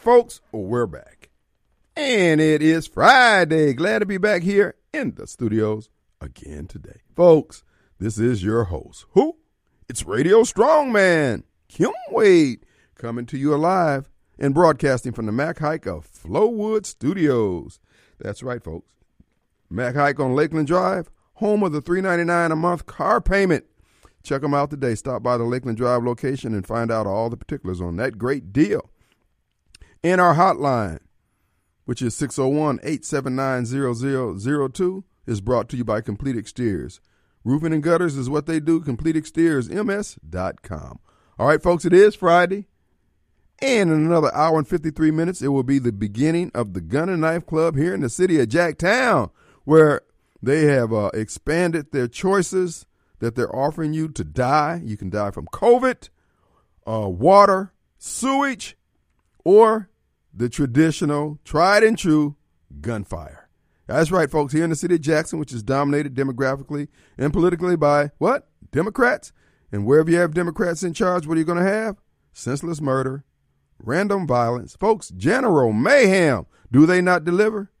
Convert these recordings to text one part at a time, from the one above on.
folks, we're back. And it is Friday. Glad to be back here in the studios again today. Folks, this is your host. Who? It's Radio Strongman, Kim Wade, coming to you alive and broadcasting from the Mac Haik of Flowood Studios. That's right, folks. Mac Haik on Lakeland Drive, home of the 399 a month car payment. Check them out today. Stop by the Lakeland Drive location and find out all the particulars on that great deal. And our hotline, which is 601 879 0002, is brought to you by Complete Exteriors. Roofing and gutters is what they do. complete CompleteExteriorsMS.com. All right, folks, it is Friday. And in another hour and 53 minutes, it will be the beginning of the Gun and Knife Club here in the city of Jacktown, where they have uh, expanded their choices that they're offering you to die. You can die from COVID, uh, water, sewage, or the traditional, tried and true gunfire. That's right, folks. Here in the city of Jackson, which is dominated demographically and politically by what? Democrats. And wherever you have Democrats in charge, what are you going to have? Senseless murder, random violence. Folks, general mayhem. Do they not deliver?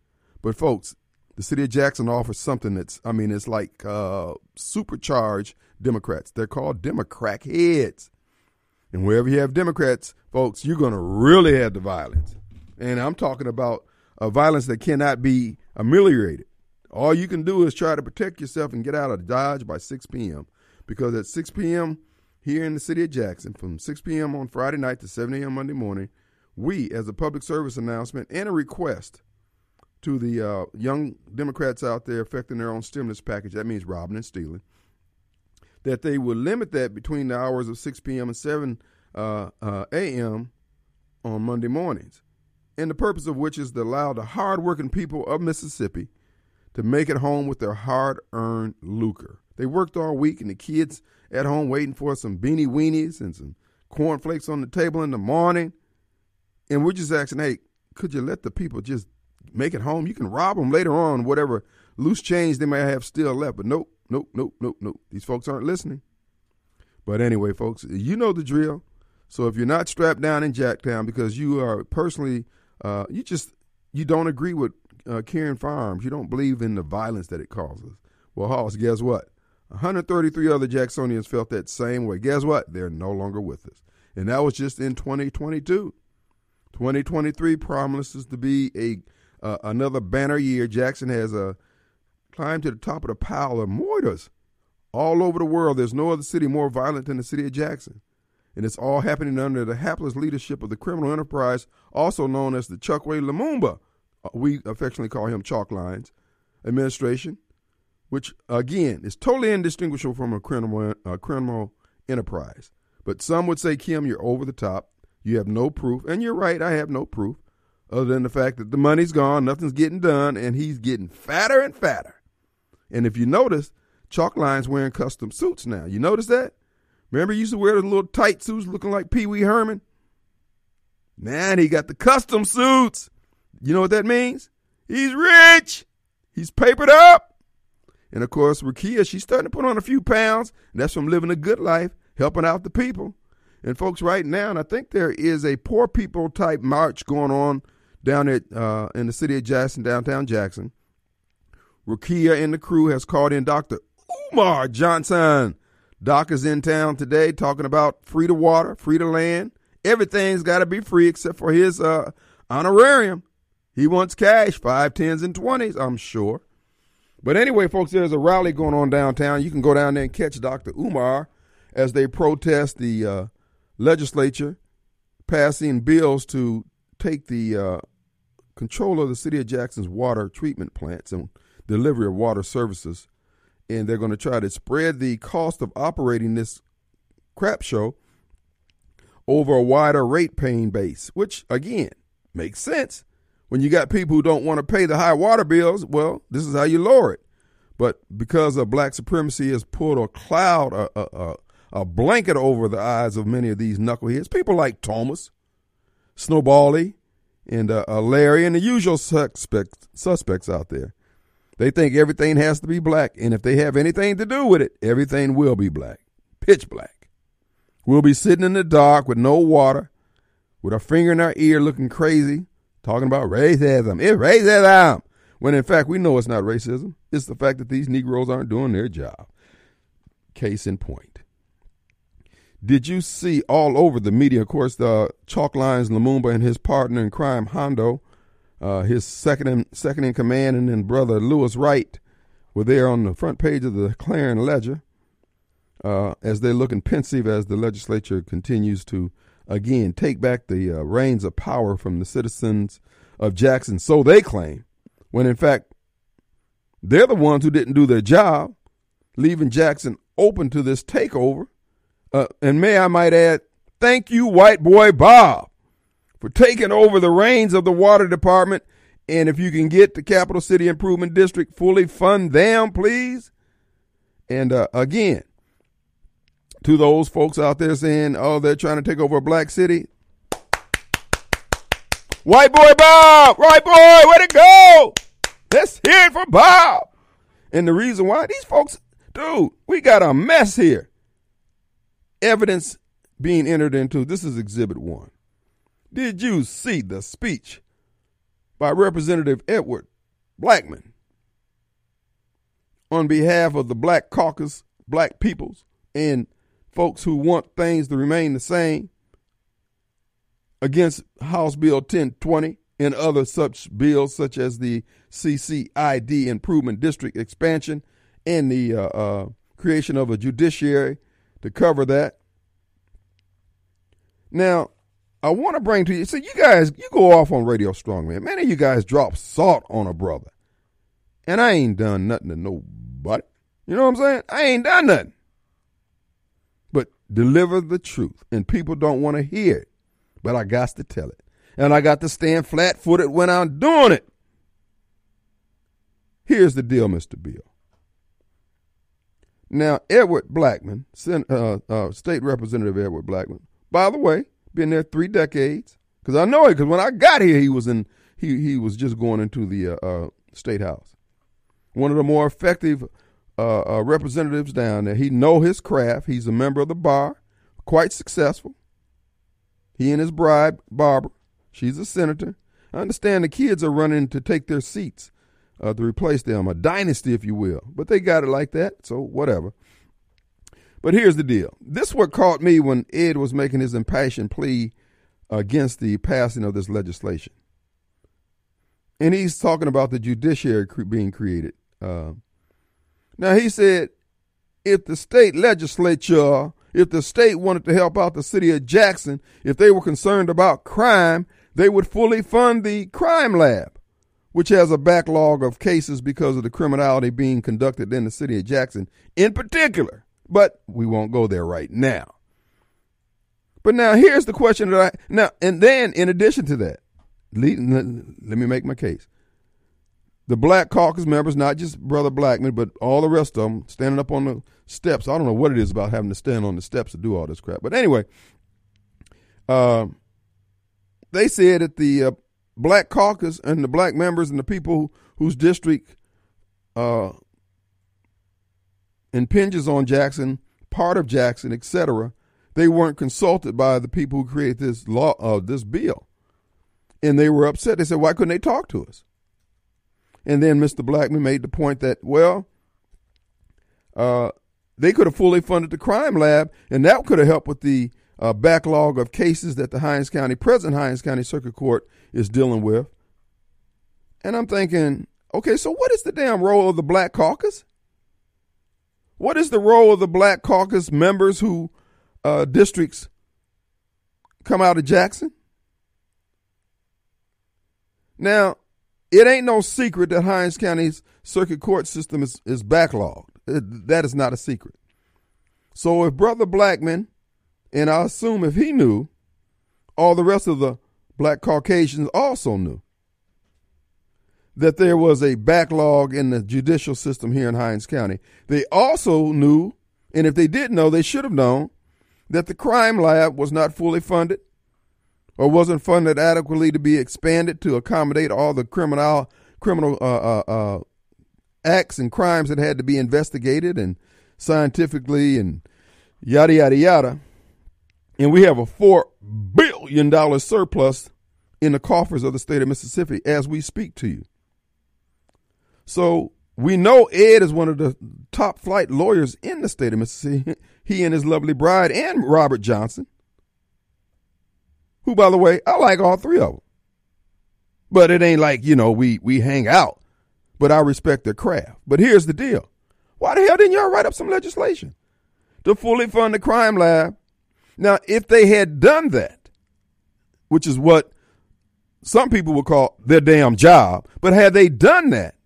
But, folks, the city of Jackson offers something that's, I mean, it's like uh, supercharged Democrats. They're called Democrat heads. And wherever you have Democrats, folks, you're going to really have the violence. And I'm talking about a violence that cannot be ameliorated. All you can do is try to protect yourself and get out of Dodge by 6 p.m. Because at 6 p.m. here in the city of Jackson, from 6 p.m. on Friday night to 7 a.m. Monday morning, we, as a public service announcement and a request to the uh, young Democrats out there affecting their own stimulus package, that means robbing and stealing, that they will limit that between the hours of 6 p.m. and 7 uh, uh, a.m. on Monday mornings and the purpose of which is to allow the hardworking people of Mississippi to make it home with their hard earned lucre. They worked all week, and the kids at home waiting for some beanie weenies and some cornflakes on the table in the morning. And we're just asking, hey, could you let the people just make it home? You can rob them later on, whatever loose change they may have still left. But nope, nope, nope, nope, nope. These folks aren't listening. But anyway, folks, you know the drill. So if you're not strapped down in Jacktown because you are personally uh, you just you don't agree with uh, Karen Farms. You don't believe in the violence that it causes. Well, Hoss, guess what? 133 other Jacksonians felt that same way. Guess what? They're no longer with us. And that was just in 2022. 2023 promises to be a uh, another banner year. Jackson has uh, climbed to the top of the pile of mortars all over the world. There's no other city more violent than the city of Jackson and it's all happening under the hapless leadership of the criminal enterprise, also known as the Chokwe Lumumba, uh, we affectionately call him Chalk Lines, administration, which again is totally indistinguishable from a criminal uh, criminal enterprise. But some would say, Kim, you're over the top. You have no proof, and you're right. I have no proof, other than the fact that the money's gone, nothing's getting done, and he's getting fatter and fatter. And if you notice, Chalk Lines wearing custom suits now. You notice that? Remember, he used to wear the little tight suits looking like Pee Wee Herman? Man, he got the custom suits. You know what that means? He's rich. He's papered up. And of course, Rukia, she's starting to put on a few pounds, that's from living a good life, helping out the people. And folks, right now, and I think there is a poor people type march going on down at uh, in the city of Jackson, downtown Jackson. Rukia and the crew has called in Dr. Umar Johnson Doc is in town today talking about free to water, free to land. Everything's got to be free except for his uh, honorarium. He wants cash, five, tens, and twenties, I'm sure. But anyway, folks, there's a rally going on downtown. You can go down there and catch Dr. Umar as they protest the uh, legislature passing bills to take the uh, control of the city of Jackson's water treatment plants and delivery of water services and they're going to try to spread the cost of operating this crap show over a wider rate paying base, which again makes sense. When you got people who don't want to pay the high water bills, well, this is how you lower it. But because of black supremacy has pulled a cloud, a, a, a blanket over the eyes of many of these knuckleheads, people like Thomas, Snowbally, and uh, uh, Larry, and the usual suspects, suspects out there. They think everything has to be black, and if they have anything to do with it, everything will be black, pitch black. We'll be sitting in the dark with no water, with our finger in our ear looking crazy, talking about racism. It's racism. When in fact, we know it's not racism. It's the fact that these Negroes aren't doing their job. Case in point. Did you see all over the media, of course, the chalk lines Lumumba and his partner in crime, Hondo, uh, his second in, second in command, and then brother Lewis Wright were there on the front page of the Clarion Ledger uh, as they're looking pensive as the legislature continues to, again, take back the uh, reins of power from the citizens of Jackson, so they claim, when in fact they're the ones who didn't do their job, leaving Jackson open to this takeover. Uh, and may I might add, thank you, white boy Bob, for taking over the reins of the water department. And if you can get the Capital City Improvement District fully fund them, please. And uh, again, to those folks out there saying, oh, they're trying to take over a black city. White boy Bob, white boy, where'd it go? Let's hear it from Bob. And the reason why these folks, dude, we got a mess here evidence being entered into. This is Exhibit 1. Did you see the speech by Representative Edward Blackmon on behalf of the Black Caucus, black peoples, and folks who want things to remain the same against House Bill 1020 and other such bills, such as the CCID Improvement District expansion and the uh, uh, creation of a judiciary to cover that. Now, I want to bring to you, so you guys, you go off on Radio Strong, man. Many of you guys drop salt on a brother. And I ain't done nothing to nobody. You know what I'm saying? I ain't done nothing. But deliver the truth. And people don't want to hear it. But I got to tell it. And I got to stand flat footed when I'm doing it. Here's the deal, Mr. Bill. Now, Edward Blackmon, uh, uh, State Representative Edward Blackmon, by the way, been there three decades. Because I know it. Because when I got here, he was in. He he was just going into the uh, uh, state house. One of the more effective uh, uh, representatives down there. He know his craft. He's a member of the bar, quite successful. He and his bride Barbara. She's a senator. I understand the kids are running to take their seats uh, to replace them, a dynasty, if you will. But they got it like that, so whatever. But here's the deal. This what caught me when Ed was making his impassioned plea against the passing of this legislation. And he's talking about the judiciary being created. Uh, now, he said if the state legislature, if the state wanted to help out the city of Jackson, if they were concerned about crime, they would fully fund the crime lab which has a backlog of cases because of the criminality being conducted in the city of Jackson in particular. But we won't go there right now. But now here's the question that I now and then in addition to that, let, let me make my case. The Black Caucus members, not just Brother Blackmon, but all the rest of them, standing up on the steps. I don't know what it is about having to stand on the steps to do all this crap. But anyway, uh, they said that the uh, Black Caucus and the black members and the people whose district uh, impinges on Jackson, part of Jackson, etc., they weren't consulted by the people who created this law, uh, this bill, and they were upset. They said, "Why couldn't they talk to us?" And then Mr. Blackmon made the point that, well, uh, they could have fully funded the crime lab, and that could have helped with the uh, backlog of cases that the Hinds County, present Hinds County Circuit Court is dealing with. And I'm thinking, okay, so what is the damn role of the Black Caucus? What is the role of the Black Caucus members who uh, districts come out of Jackson? Now, it ain't no secret that Hinds County's circuit court system is, is backlogged. That is not a secret. So if Brother Blackmon, and I assume if he knew, all the rest of the black Caucasians also knew that there was a backlog in the judicial system here in Hinds County. They also knew, and if they did know, they should have known, that the crime lab was not fully funded or wasn't funded adequately to be expanded to accommodate all the criminal criminal uh, uh, uh, acts and crimes that had to be investigated and scientifically and yada yada yada. And we have a $4 billion surplus in the coffers of the state of Mississippi as we speak to you. So we know Ed is one of the top flight lawyers in the state of Mississippi. He and his lovely bride and Robert Johnson, who, by the way, I like all three of them. But it ain't like, you know, we, we hang out, but I respect their craft. But here's the deal. Why the hell didn't y'all write up some legislation to fully fund the crime lab? Now, if they had done that, which is what some people would call their damn job, but had they done that,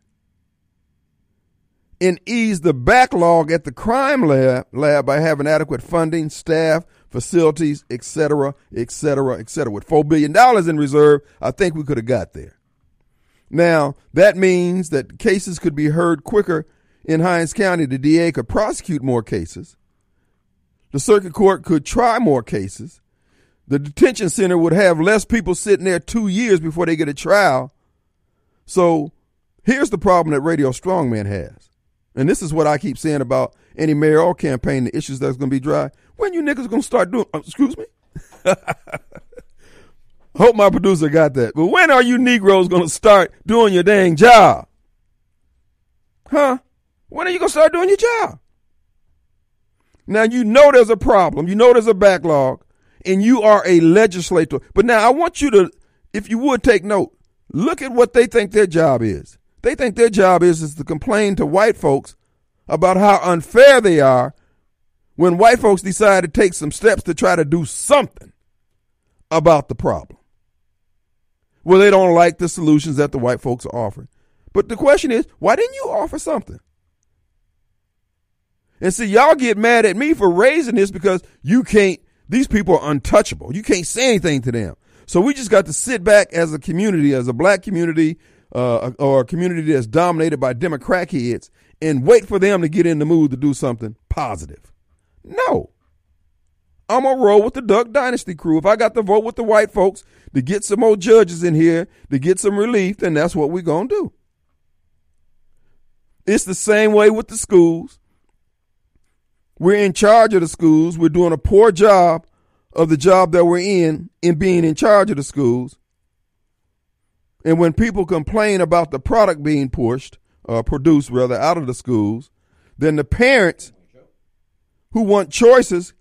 and ease the backlog at the crime lab, lab by having adequate funding, staff, facilities, etc., etc., etc. With $4 billion in reserve, I think we could have got there. Now, that means that cases could be heard quicker in Hinds County. The DA could prosecute more cases. The circuit court could try more cases. The detention center would have less people sitting there two years before they get a trial. So here's the problem that Radio Strongman has. And this is what I keep saying about any mayoral campaign, the issues that's going to be dry. When you niggas going to start doing, uh, excuse me? Hope my producer got that. But when are you Negroes going to start doing your dang job? Huh? When are you going to start doing your job? Now, you know there's a problem. You know there's a backlog, and you are a legislator. But now I want you to, if you would take note, look at what they think their job is. They think their job is, is to complain to white folks about how unfair they are when white folks decide to take some steps to try to do something about the problem. Well, they don't like the solutions that the white folks are offering. But the question is, why didn't you offer something? And see, y'all get mad at me for raising this because you can't, these people are untouchable. You can't say anything to them. So we just got to sit back as a community, as a black community, uh, or a community that's dominated by Democrat heads and wait for them to get in the mood to do something positive. No. I'm going to roll with the Duck Dynasty crew. If I got to vote with the white folks to get some more judges in here to get some relief, then that's what we're going to do. It's the same way with the schools. We're in charge of the schools. We're doing a poor job of the job that we're in in being in charge of the schools. And when people complain about the product being pushed, uh, produced rather, out of the schools, then the parents who want choices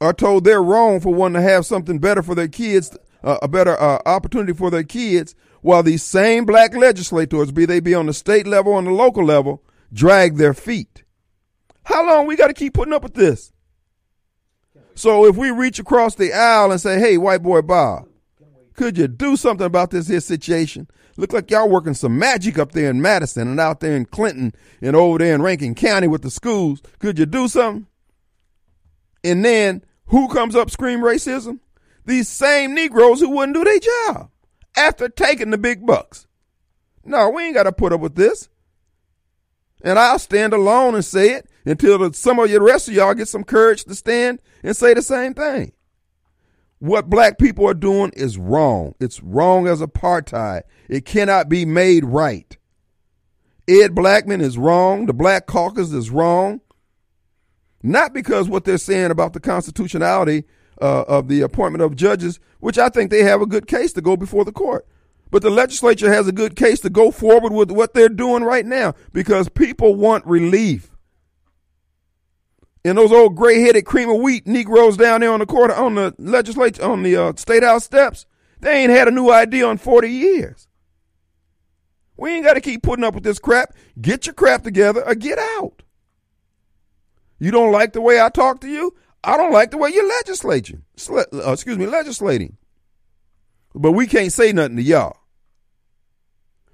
are told they're wrong for wanting to have something better for their kids, uh, a better uh, opportunity for their kids, while these same black legislators, be they be on the state level or on the local level, drag their feet. How long we got to keep putting up with this? So if we reach across the aisle and say, "Hey, white boy Bob, could you do something about this here situation? Look like y'all working some magic up there in Madison and out there in Clinton and over there in Rankin County with the schools. Could you do something? And then who comes up scream racism? These same Negroes who wouldn't do their job after taking the big bucks. No, we ain't got to put up with this. And I'll stand alone and say it until some of the rest of y'all get some courage to stand and say the same thing. What black people are doing is wrong. It's wrong as apartheid. It cannot be made right. Ed Blackmon is wrong. The Black Caucus is wrong. Not because what they're saying about the constitutionality uh, of the appointment of judges, which I think they have a good case to go before the court. But the legislature has a good case to go forward with what they're doing right now because people want relief. And those old gray-headed cream of wheat Negroes down there on the court, on the legislature, on the uh, state house steps, they ain't had a new idea in 40 years. We ain't got to keep putting up with this crap. Get your crap together or get out. You don't like the way I talk to you? I don't like the way you're legislating. Uh, excuse me, legislating. But we can't say nothing to y'all.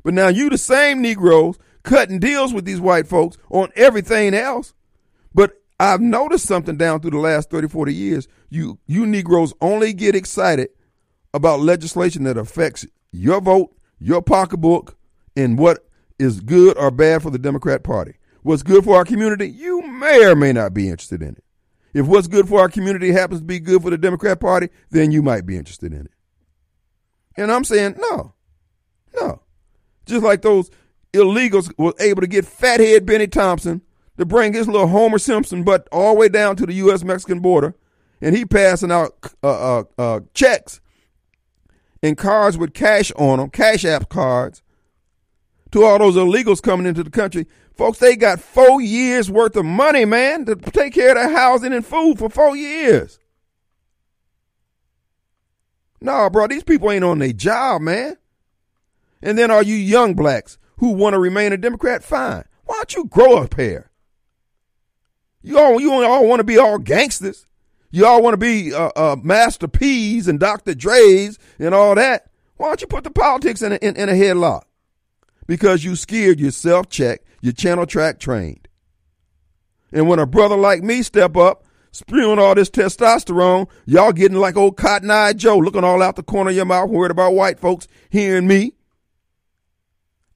But now you the same Negroes cutting deals with these white folks on everything else. I've noticed something down through the last 30, 40 years. You you Negroes only get excited about legislation that affects your vote, your pocketbook, and what is good or bad for the Democrat Party. What's good for our community, you may or may not be interested in it. If what's good for our community happens to be good for the Democrat Party, then you might be interested in it. And I'm saying, no, no. Just like those illegals were able to get fathead Bennie Thompson to bring his little Homer Simpson butt all the way down to the U.S. Mexican border and he passing out uh, uh, uh, checks and cards with cash on them, cash app cards, to all those illegals coming into the country. Folks, they got four years worth of money, man, to take care of their housing and food for four years. No, bro, these people ain't on their job, man. And then are you young blacks who want to remain a Democrat? Fine. Why don't you grow a pair? You all, you all want to be all gangsters. You all want to be uh, uh, Master P's and Dr. Dre's and all that. Why don't you put the politics in a, in, in a headlock? Because you scared, you self-checked, you channel track trained. And when a brother like me step up, spewing all this testosterone, y'all getting like old Cotton Eye Joe, looking all out the corner of your mouth, worried about white folks hearing me.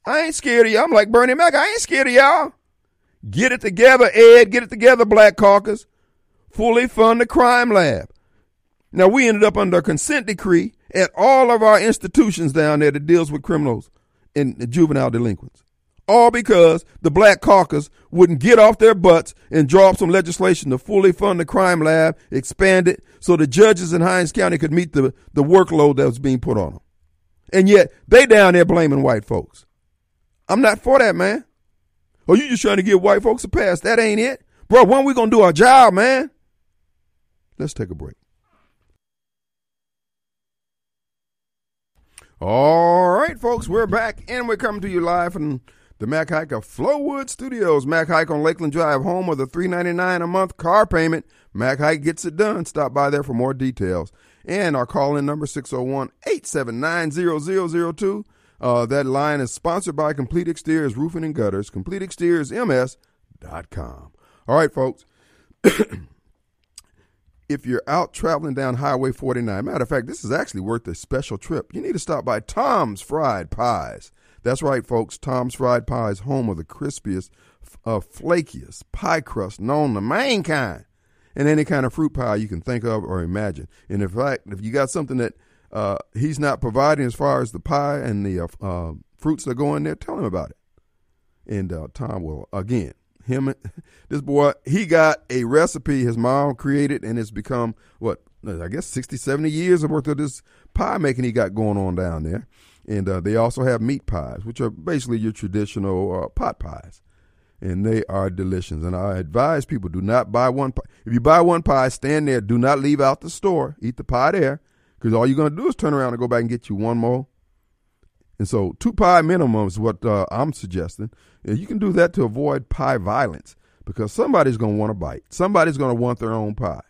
I ain't scared of y'all. I'm like Bernie Mac. I ain't scared of y'all. Get it together, Ed. Get it together, Black Caucus. Fully fund the crime lab. Now, we ended up under a consent decree at all of our institutions down there that deals with criminals and juvenile delinquents. All because the Black Caucus wouldn't get off their butts and draw up some legislation to fully fund the crime lab, expand it, so the judges in Hinds County could meet the, the workload that was being put on them. And yet, they down there blaming white folks. I'm not for that, man. Oh, you just trying to give white folks a pass. That ain't it. Bro, when we going to do our job, man? Let's take a break. All right, folks, we're back and we're coming to you live from the Mac Haik of Flowood Studios. Mac Haik on Lakeland Drive, home of the 399 a month car payment. Mac Haik gets it done. Stop by there for more details. And our call in number 601 879 0002. Uh, that line is sponsored by Complete Exteriors Roofing and Gutters, CompleteExteriorsMS.com. All right, folks. if you're out traveling down Highway 49, matter of fact, this is actually worth a special trip. You need to stop by Tom's Fried Pies. That's right, folks. Tom's Fried Pies, home of the crispiest, uh, flakiest pie crust known to mankind, and any kind of fruit pie you can think of or imagine. And in fact, if you got something that uh, he's not providing as far as the pie and the uh, uh, fruits that go in there, tell him about it. And uh, Tom will, again, him, this boy, he got a recipe his mom created, and it's become, what, I guess 60, 70 years of worth of this pie making he got going on down there. And uh, they also have meat pies, which are basically your traditional uh, pot pies. And they are delicious. And I advise people do not buy one pie. If you buy one pie, stand there. Do not leave out the store. Eat the pie there because all you're going to do is turn around and go back and get you one more. And so, two pie minimum is what uh, I'm suggesting. And you can do that to avoid pie violence because somebody's going to want to bite. Somebody's going to want their own pie.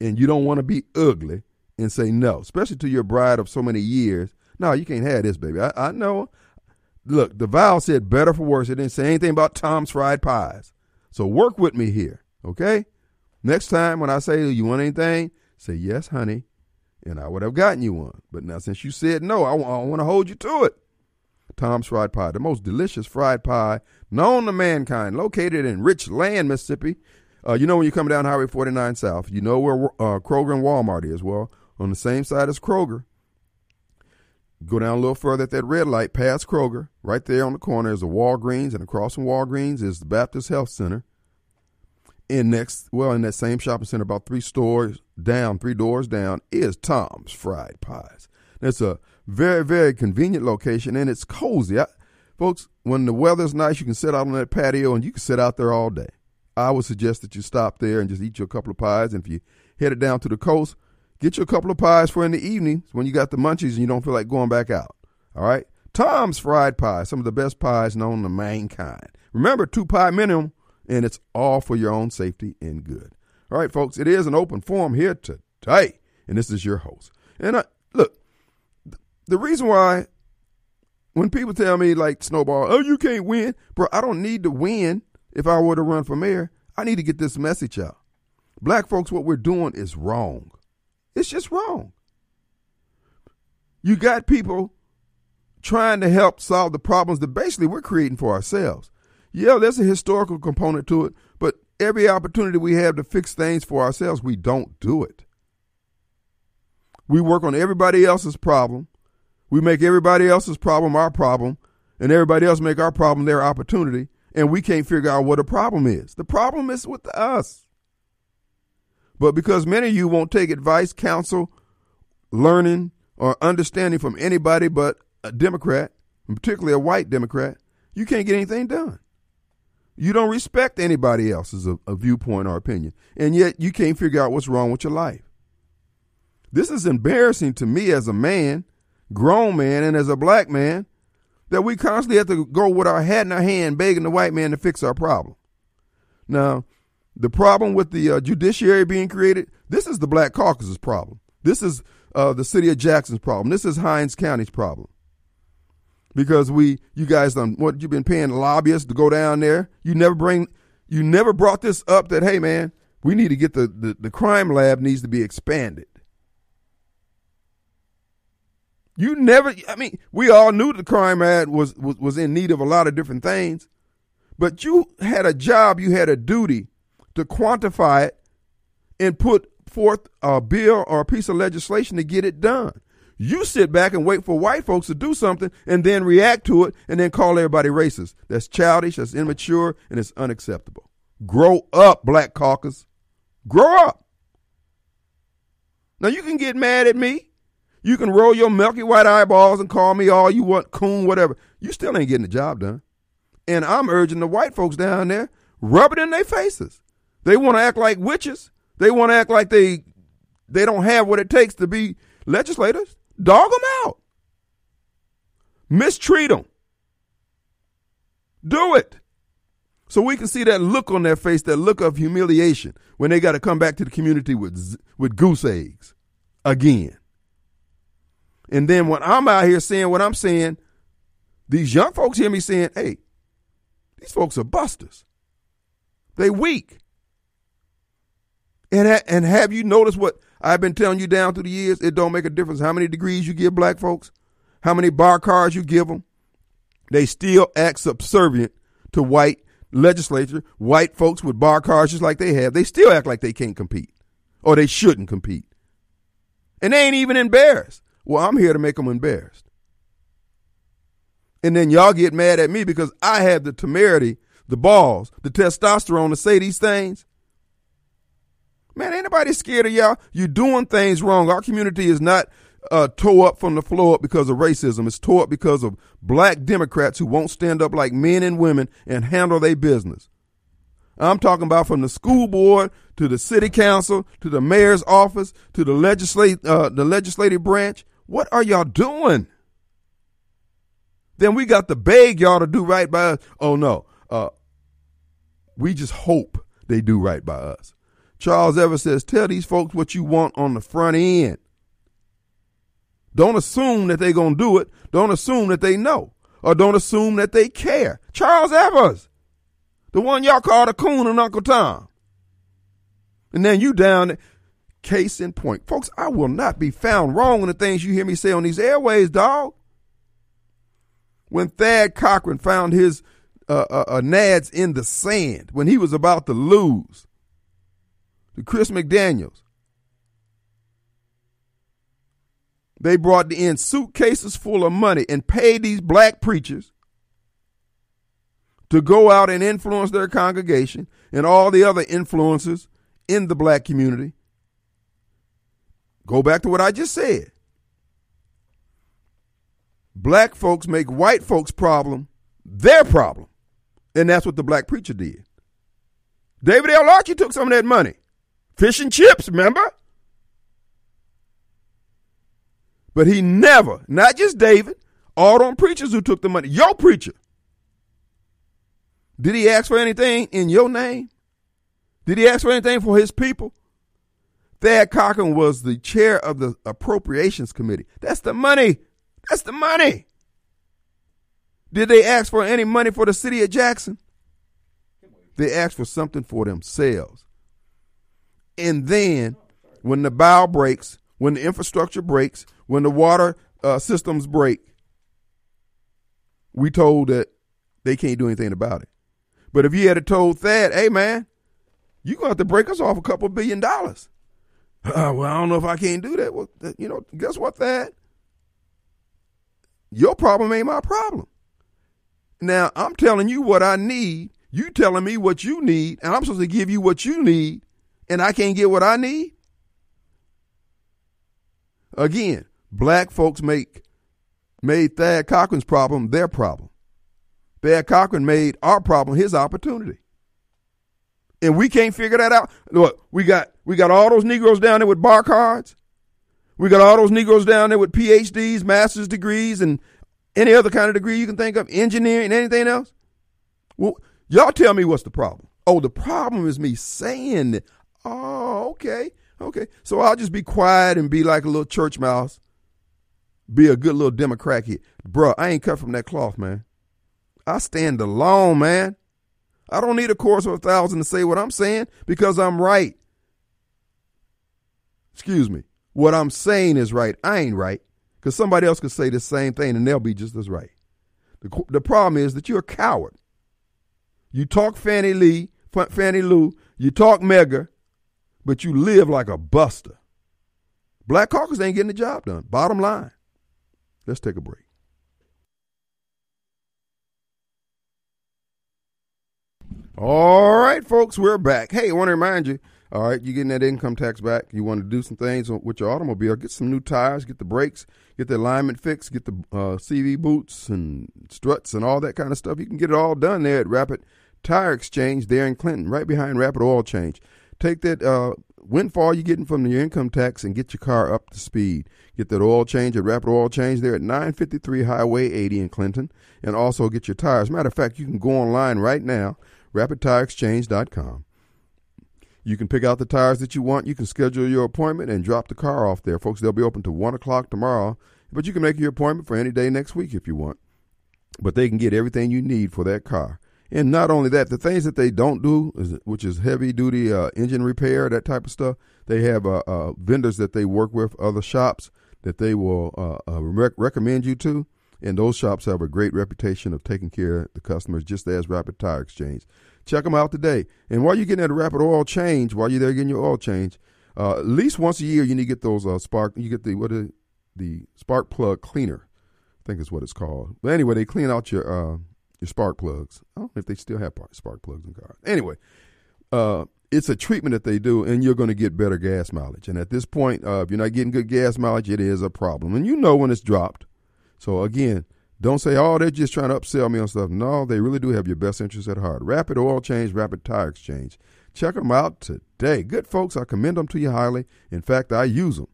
And you don't want to be ugly and say no, especially to your bride of so many years. No, you can't have this, baby. I, I know. Look, the vow said better for worse. It didn't say anything about Tom's fried pies. So work with me here, okay? Next time when I say, you want anything? Say, yes, honey and I would have gotten you one. But now, since you said no, I, want to hold you to it. Tom's Fried Pie, the most delicious fried pie known to mankind, located in Richland, Mississippi. Uh, you know when you come down Highway 49 South, you know where uh, Kroger and Walmart is. Well, on the same side as Kroger. Go down a little further at that red light, past Kroger. Right there on the corner is a Walgreens, and across from Walgreens is the Baptist Health Center in next well in that same shopping center about three stores down three doors down is tom's fried pies. It's a very very convenient location and it's cozy. I, folks when the weather's nice you can sit out on that patio and you can sit out there all day. I would suggest that you stop there and just eat you a couple of pies and if you headed down to the coast get you a couple of pies for in the evening when you got the munchies and you don't feel like going back out. All right? Tom's fried pies some of the best pies known to mankind. Remember two pie minimum and it's all for your own safety and good. All right, folks, it is an open forum here today, and this is your host. And I, look, the reason why when people tell me like Snowball, oh, you can't win, bro, I don't need to win if I were to run for mayor. I need to get this message out. Black folks, what we're doing is wrong. It's just wrong. You got people trying to help solve the problems that basically we're creating for ourselves yeah, there's a historical component to it, every opportunity we have to fix things for ourselves, we don't do it. We work on everybody else's problem. We make everybody else's problem our problem, and everybody else make our problem their opportunity, and we can't figure out what the problem is. The problem is with us. But because many of you won't take advice, counsel, learning, or understanding from anybody but a Democrat, and particularly a white Democrat, you can't get anything done. You don't respect anybody else's a, a viewpoint or opinion, and yet you can't figure out what's wrong with your life. This is embarrassing to me as a man, grown man, and as a black man, that we constantly have to go with our hat in our hand begging the white man to fix our problem. Now, the problem with the uh, judiciary being created, this is the Black Caucus's problem. This is uh, the city of Jackson's problem. This is Hinds County's problem. Because we, you guys done what you've been paying lobbyists to go down there. You never bring, you never brought this up that hey man, we need to get the the, the crime lab needs to be expanded. You never, I mean, we all knew the crime ad was, was was in need of a lot of different things, but you had a job, you had a duty to quantify it and put forth a bill or a piece of legislation to get it done. You sit back and wait for white folks to do something and then react to it and then call everybody racist. That's childish, that's immature, and it's unacceptable. Grow up, Black Caucus. Grow up. Now you can get mad at me. You can roll your milky white eyeballs and call me all you want, coon, whatever. You still ain't getting the job done. And I'm urging the white folks down there, rub it in their faces. They want to act like witches. They want to act like they they don't have what it takes to be legislators. Dog them out. Mistreat them. Do it. So we can see that look on their face, that look of humiliation when they got to come back to the community with with goose eggs again. And then when I'm out here saying what I'm saying, these young folks hear me saying, "Hey, these folks are busters. They weak." And, and have you noticed what I've been telling you down through the years? It don't make a difference how many degrees you give black folks, how many bar cards you give them. They still act subservient to white legislature, white folks with bar cards just like they have. They still act like they can't compete or they shouldn't compete. And they ain't even embarrassed. Well, I'm here to make them embarrassed. And then y'all get mad at me because I have the temerity, the balls, the testosterone to say these things. Man, ain't nobody scared of y'all. You're doing things wrong. Our community is not uh, tore up from the floor up because of racism. It's tore up because of black Democrats who won't stand up like men and women and handle their business. I'm talking about from the school board to the city council to the mayor's office to the legislate uh, the legislative branch. What are y'all doing? Then we got to beg y'all to do right by us. Oh no, uh, we just hope they do right by us. Charles Evers says, tell these folks what you want on the front end. Don't assume that they're going to do it. Don't assume that they know. Or don't assume that they care. Charles Evers, the one y'all called a coon and Uncle Tom. And then you down there. Case in point. Folks, I will not be found wrong in the things you hear me say on these airways, dog. When Thad Cochran found his uh, uh, uh, nads in the sand, when he was about to lose, to Chris McDaniels. They brought in suitcases full of money and paid these black preachers to go out and influence their congregation and all the other influences in the black community. Go back to what I just said. Black folks make white folks' problem their problem. And that's what the black preacher did. David L. Archie took some of that money. Fish and chips, remember? But he never, not just David, all them preachers who took the money, your preacher. Did he ask for anything in your name? Did he ask for anything for his people? Thad Cochran was the chair of the Appropriations Committee. That's the money. That's the money. Did they ask for any money for the city of Jackson? They asked for something for themselves. And then when the bow breaks, when the infrastructure breaks, when the water uh, systems break, we told that they can't do anything about it. But if you had told Thad, hey man, you're going to have to break us off a couple billion dollars. Uh, well, I don't know if I can't do that. Well, you know, guess what, Thad? Your problem ain't my problem. Now, I'm telling you what I need. You telling me what you need, and I'm supposed to give you what you need and I can't get what I need? Again, black folks make made Thad Cochran's problem their problem. Thad Cochran made our problem his opportunity. And we can't figure that out. Look, we got we got all those Negroes down there with bar cards. We got all those Negroes down there with PhDs, master's degrees, and any other kind of degree you can think of, engineering, anything else. Well, y'all tell me what's the problem. Oh, the problem is me saying that. Oh, okay. Okay. So I'll just be quiet and be like a little church mouse. Be a good little Democrat here. Bruh, I ain't cut from that cloth, man. I stand alone, man. I don't need a chorus of a thousand to say what I'm saying because I'm right. Excuse me. What I'm saying is right. I ain't right because somebody else could say the same thing and they'll be just as right. The, the problem is that you're a coward. You talk Fannie Lee, Fannie Lou, you talk mega, but you live like a buster. Black caucus ain't getting the job done. Bottom line. Let's take a break. All right, folks, we're back. Hey, I want to remind you, all right, you're getting that income tax back. You want to do some things with your automobile. Get some new tires, get the brakes, get the alignment fixed, get the uh, CV boots and struts and all that kind of stuff. You can get it all done there at Rapid Tire Exchange there in Clinton, right behind Rapid Oil Change. Take that uh, windfall you're getting from your income tax and get your car up to speed. Get that oil change at Rapid Oil Change there at 953 Highway 80 in Clinton, and also get your tires. Matter of fact, you can go online right now, rapidtireexchange.com. You can pick out the tires that you want. You can schedule your appointment and drop the car off there. Folks, they'll be open to 1 o'clock tomorrow, but you can make your appointment for any day next week if you want. But they can get everything you need for that car. And not only that, the things that they don't do, is, which is heavy duty uh, engine repair, that type of stuff, they have uh, uh, vendors that they work with, other shops that they will uh, uh, rec- recommend you to. And those shops have a great reputation of taking care of the customers, just as Rapid Tire Exchange. Check them out today. And while you're getting that rapid oil change, while you're there getting your oil change, uh, at least once a year you need to get those spark. You get the what are, the spark plug cleaner, I think is what it's called. But anyway, they clean out your your spark plugs. I don't know if they still have spark plugs in cars. Anyway, uh, it's a treatment that they do, and you're going to get better gas mileage. And at this point, uh, if you're not getting good gas mileage, it is a problem. And you know when it's dropped. So again, don't say, oh, they're just trying to upsell me on stuff. No, they really do have your best interest at heart. Rapid Oil Change, Rapid Tire Exchange. Check them out today. Good folks, I commend them to you highly. In fact, I use them.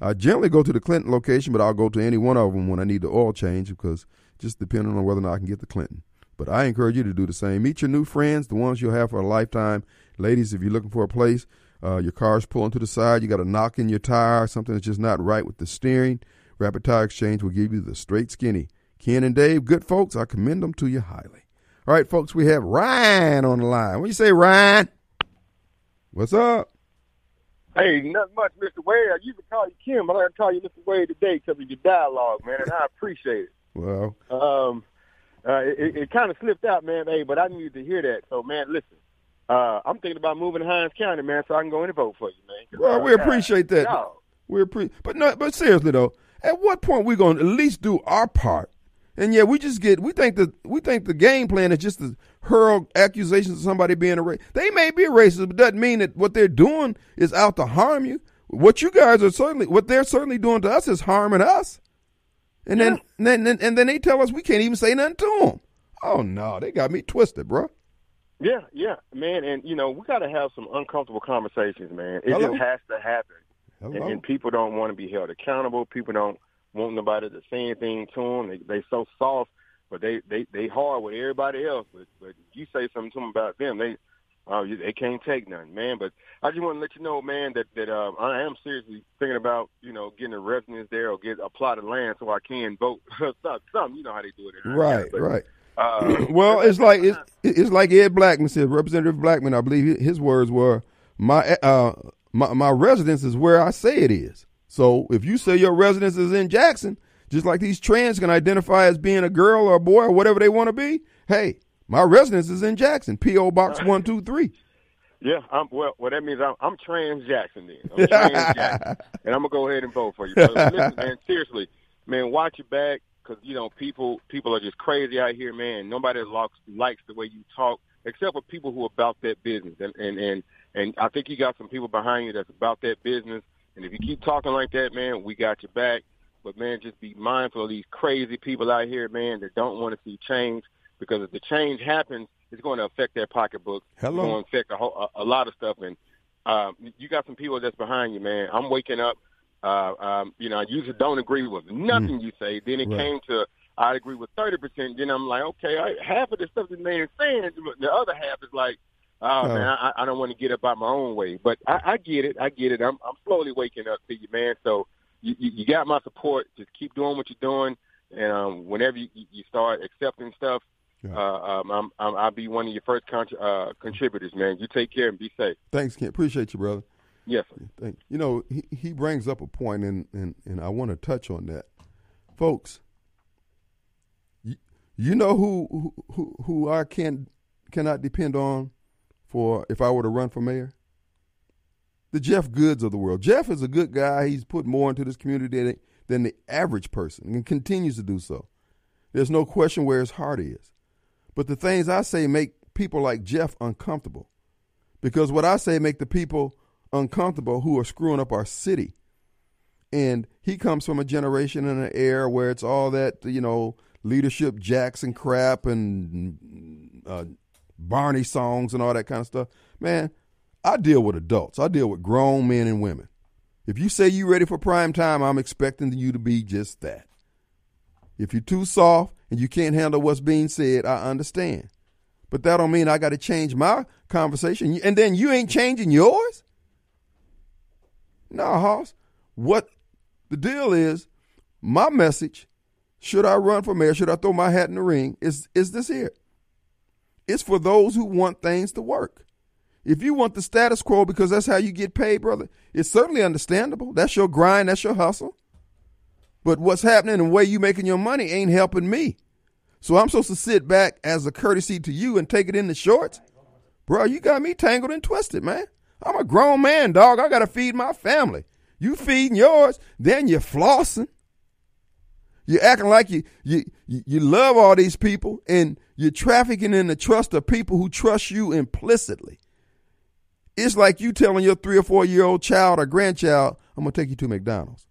I generally go to the Clinton location, but I'll go to any one of them when I need the oil change because just depending on whether or not I can get the Clinton. But I encourage you to do the same. Meet your new friends, the ones you'll have for a lifetime. Ladies, if you're looking for a place, uh, your car's pulling to the side, you got a knock in your tire, something that's just not right with the steering, Rapid Tire Exchange will give you the straight skinny. Ken and Dave, good folks, I commend them to you highly. All right, folks, we have Ryan on the line. Do you say, Ryan? What's up? Hey, not much, Mr. Wade. I used to call you Kim, but I call you Mr. Wade today because of your dialogue, man, and I appreciate it. Well, um, uh, it, it kind of slipped out, man. Hey, but I needed to hear that. So, man, listen. Uh, I'm thinking about moving to Hinds County, man, so I can go in and vote for you, man. Well, we appreciate that. We appreciate, but no, but seriously though, at what point we gonna at least do our part? And yeah, we just get we think that we think the game plan is just to hurl accusations of somebody being a racist. They may be a racist, but doesn't mean that what they're doing is out to harm you. What you guys are certainly what they're certainly doing to us is harming us. And yeah. then, then, and then they tell us we can't even say nothing to them. Oh no, they got me twisted, bro. Yeah, yeah, man, and you know we got to have some uncomfortable conversations, man. It Hello? just has to happen, and, and, people don't want to be held accountable. People don't want nobody to say anything to them. They they so soft, but they they they hard with everybody else. But but you say something to them about them, they Oh, uh, they can't take none, man. But I just want to let you know, man, that that uh, I am seriously thinking about, you know, getting a residence there or get a plot of land so I can vote. Something, you know how they do it. Right, but, right. Uh, well, it's like it's, it's like Ed Blackmon said. Representative Blackmon, I believe his words were, "My uh, my my residence is where I say it is." So if you say your residence is in Jackson, just like these trans can identify as being a girl or a boy or whatever they want to be, hey, my residence is in Jackson, P.O. Box 123. Yeah, I'm, well, well, that means I'm, I'm trans Jackson then. I'm trans Jackson. And I'm going to go ahead and vote for you. listen, man, seriously, man, watch your back because, you know, people people are just crazy out here, man. Nobody likes, likes the way you talk except for people who are about that business. And, and, and, And I think you got some people behind you that's about that business. And if you keep talking like that, man, we got your back. But man, just be mindful of these crazy people out here, man, that don't want to see change. Because if the change happens, it's going to affect their pocketbooks. Hello. It's going to affect a, whole, a, a lot of stuff. And um, you got some people that's behind you, man. I'm waking up. Uh, um, you know, I usually don't agree with nothing mm. you say. Then it right. came to I agree with thirty percent. Then I'm like, okay, I, half of the stuff that man is saying, the other half is like, oh man, I, I don't want to get up out my own way. But I, I get it, I get it. I'm I'm slowly waking up to you, man. So you, you, you got my support. Just keep doing what you're doing, and um, whenever you, you start accepting stuff. Uh, um, I'm, I'm, I'll be one of your first con- uh, contributors, man. You take care and be safe. Thanks, Ken. Appreciate you, brother. Yes. Sir. Thank you. know, he, he brings up a point, and, and, and I want to touch on that. Folks, you, you know who, who, who I can, cannot depend on for if I were to run for mayor? The Jeff Goods of the world. Jeff is a good guy. He's put more into this community than, than the average person and continues to do so. There's no question where his heart is. But the things I say make people like Jeff uncomfortable. Because what I say make the people uncomfortable who are screwing up our city. And he comes from a generation and an era where it's all that, you know, leadership Jackson crap and uh, Barney songs and all that kind of stuff. Man, I deal with adults. I deal with grown men and women. If you say you're ready for prime time, I'm expecting you to be just that. If you're too soft and you can't handle what's being said, I understand. But that don't mean I got to change my conversation. And then you ain't changing yours? No, Hoss. What the deal is, my message, should I run for mayor, should I throw my hat in the ring, is, is this here. It's for those who want things to work. If you want the status quo because that's how you get paid, brother, it's certainly understandable. That's your grind, that's your hustle. But what's happening and the way you making your money ain't helping me. So I'm supposed to sit back as a courtesy to you and take it in the shorts? Bro, you got me tangled and twisted, man. I'm a grown man, dog. I got to feed my family. You feeding yours, then you're flossing. You're acting like you, you you love all these people and you're trafficking in the trust of people who trust you implicitly. It's like you telling your three or four year old child or grandchild, I'm gonna take you to McDonald's.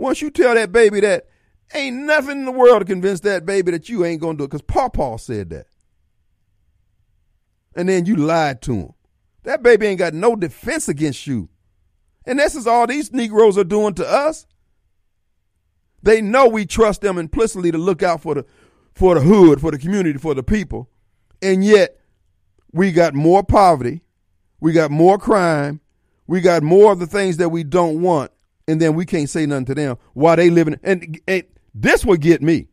Once you tell that baby that, ain't nothing in the world to convince that baby that you ain't going to do it because Paw said that. And then you lied to him. That baby ain't got no defense against you. And this is all these Negroes are doing to us. They know we trust them implicitly to look out for the for the hood, for the community, for the people. And yet we got more poverty, we got more crime, we got more of the things that we don't want and then we can't say nothing to them while they living. And, and this would get me.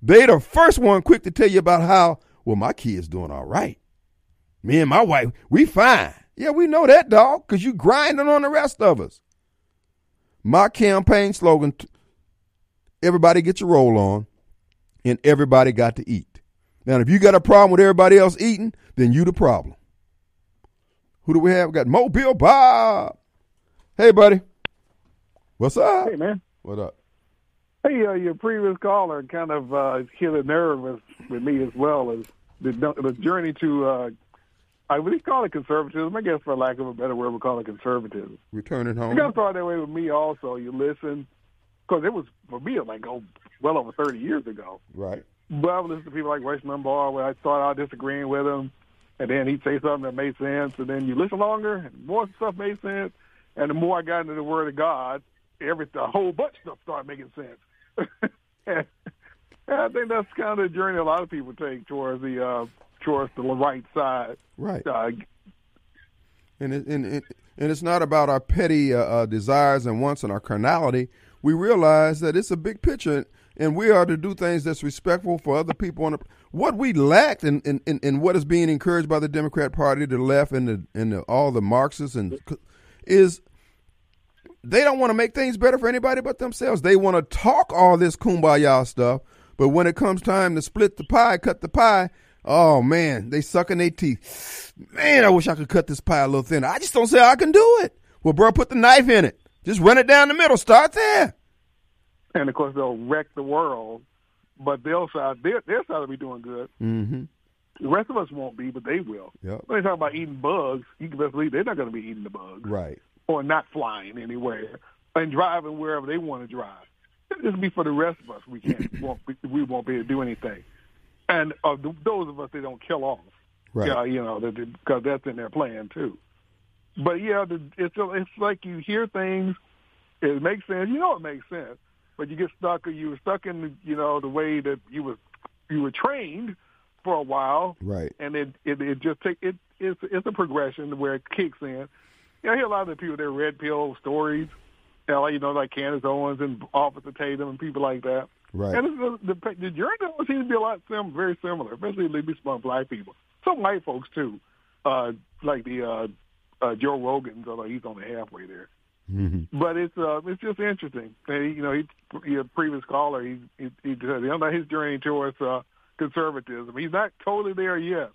They the first one quick to tell you about how well my kid's doing all right. Me and my wife, we fine. Yeah, we know that, dog, because you grinding on the rest of us. My campaign slogan: Everybody get your roll on, and everybody got to eat. Now, if you got a problem with everybody else eating, then you the problem. Who do we have? We got Mobile Bob. Hey, buddy. What's up? Hey, man. What up? Hey, uh, your previous caller kind of uh, hit a nerve with, with me as well as the, the journey to, uh, I would call it conservatism. I guess for lack of a better word, we call it conservatism. Returning home. It got started that way with me also. You listen, because it was, for me, it like, oh, well over 30 years ago. Right. But I would listen to people like Rush Limbaugh where I start out disagreeing with him, and then he'd say something that made sense, and then you listen longer, and more stuff made sense. And the more I got into the Word of God, every a whole bunch of stuff started making sense. and, I think that's kind of the journey a lot of people take towards the uh, towards the right side. Right. Uh, and it, and it, and it's not about our petty uh, uh, desires and wants and our carnality. We realize that it's a big picture, and we are to do things that's respectful for other people. On what we lacked, and in, in, in, what is being encouraged by the Democrat Party, the left, and the and the, all the Marxists, and is they don't want to make things better for anybody but themselves. They want to talk all this kumbaya stuff, but when it comes time to split the pie, cut the pie, oh man, they sucking their teeth. Man, I wish I could cut this pie a little thinner. I just don't say I can do it. Well, bro, put the knife in it. Just run it down the middle. Start there. And of course, they'll wreck the world, but their side, their, their side will be doing good. Mm-hmm. The rest of us won't be, but they will. Yep. When they talk about eating bugs, you can best believe they're not going to be eating the bugs. Right. Or not flying anywhere and driving wherever they want to drive. This will be for the rest of us. We can't. won't, we won't be able to do anything. And uh, those of us they don't kill off. Right. Yeah, you know, because that's in their plan too. But yeah, the, it's it's like you hear things, it makes sense. You know, it makes sense, but you get stuck, or you were stuck in, you know, the way that you were you were trained for a while, right? And it it, it just take it it's it's a progression where it kicks in. You know, I hear a lot of the people their red pill stories, you know, you know, like Candace Owens and Officer Tatum and people like that. Right. And the, the, the journey seems to be a lot sim- very similar, especially at least among black people. Some white folks too, uh, like the uh, uh, Joe Rogan's, although he's only halfway there. Mm-hmm. But it's uh, it's just interesting. And, you know, he, he a previous caller, he he, he said about his journey towards uh, conservatism. He's not totally there yet,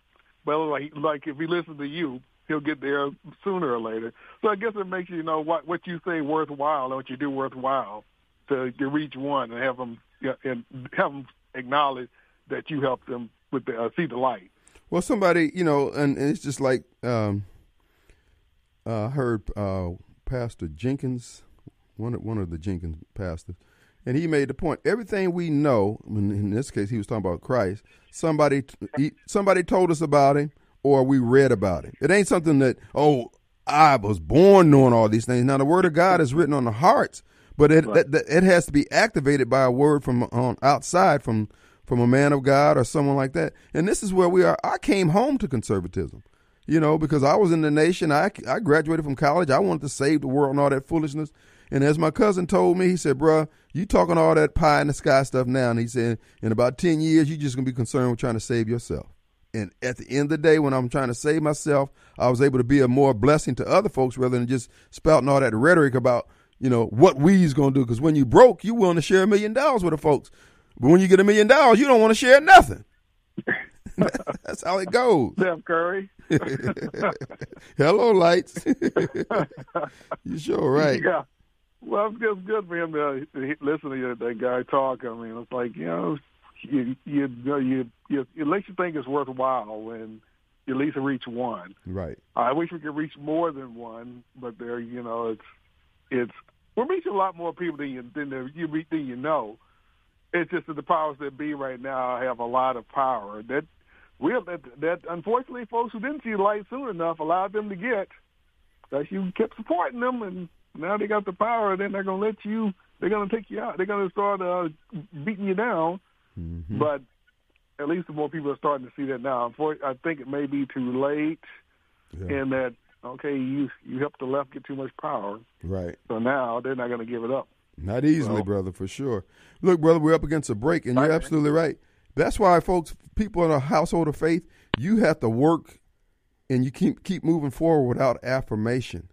but like like if he listens to you, he'll get there sooner or later. So I guess it makes you know what what you say worthwhile and what you do worthwhile to, reach one and have them and have them acknowledge that you helped them with the uh, see the light. Well, somebody, you know, and, it's just like um, uh, I heard uh, Pastor Jenkins, one of, one of the Jenkins pastors, and he made the point: everything we know, in this case, he was talking about Christ. Somebody, somebody told us about him, or we read about it. It ain't something that oh, I was born knowing all these things. Now, the Word of God is written on the hearts, but it right. that, it has to be activated by a word from on outside from from a man of God or someone like that. And this is where we are. I came home to conservatism you know, because I was in the nation. I, I graduated from college. I wanted to save the world and all that foolishness. And as my cousin told me, he said, bruh, you talking all that pie in the sky stuff now. And he said, in about 10 years, you're just going to be concerned with trying to save yourself. And at the end of the day, when I'm trying to save myself, I was able to be a more blessing to other folks rather than just spouting all that rhetoric about, you know, what we's going to do. Because when you broke, you willing to share a million dollars with the folks. But when you get a million dollars, you don't want to share nothing. That's how it goes. Steph Curry. Hello, lights. you sure right. Yeah. Well, it's just good for him to listen to that guy talk. I mean, it's like you know, you you you, you at least you think it's worthwhile and you at least reach one. Right. I wish we could reach more than one, but there, you know, it's it's we're reaching a lot more people than you than you than you know. It's just that the powers that be right now have a lot of power. That we that, that unfortunately folks who didn't see light soon enough allowed them to get. That you kept supporting them, and now they got the power. Then they're gonna let you. They're gonna take you out. They're gonna start uh, beating you down. Mm-hmm. But at least the more people are starting to see that now. I think it may be too late, yeah. in that okay, you you helped the left get too much power. Right. So now they're not going to give it up. Not easily, well, brother, for sure. Look, brother, we're up against a break, and you're absolutely right. That's why, folks, people in a household of faith, you have to work and you keep keep moving forward without affirmation.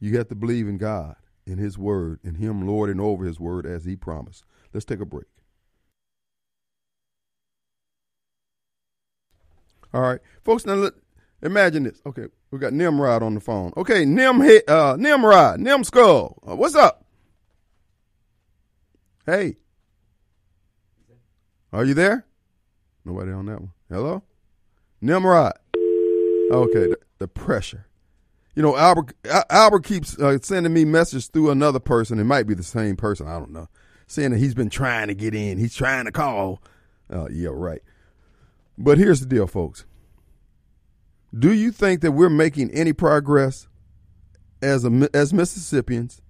You have to believe in God, in His Word, in Him lording over His Word as He promised. Let's take a break. All right, folks. Now look, imagine this. Okay, we got Nimrod on the phone. Okay, Nim, uh, Nimrod, Nim Skull, uh, what's up? Hey. Are you there? Nobody on that one. Hello? Nimrod. Okay, the, the pressure. You know, Albert Albert keeps uh, sending me messages through another person. It might be the same person. I don't know. Saying that he's been trying to get in. He's trying to call. Uh, yeah, right. But here's the deal, folks. Do you think that we're making any progress as a, as Mississippians,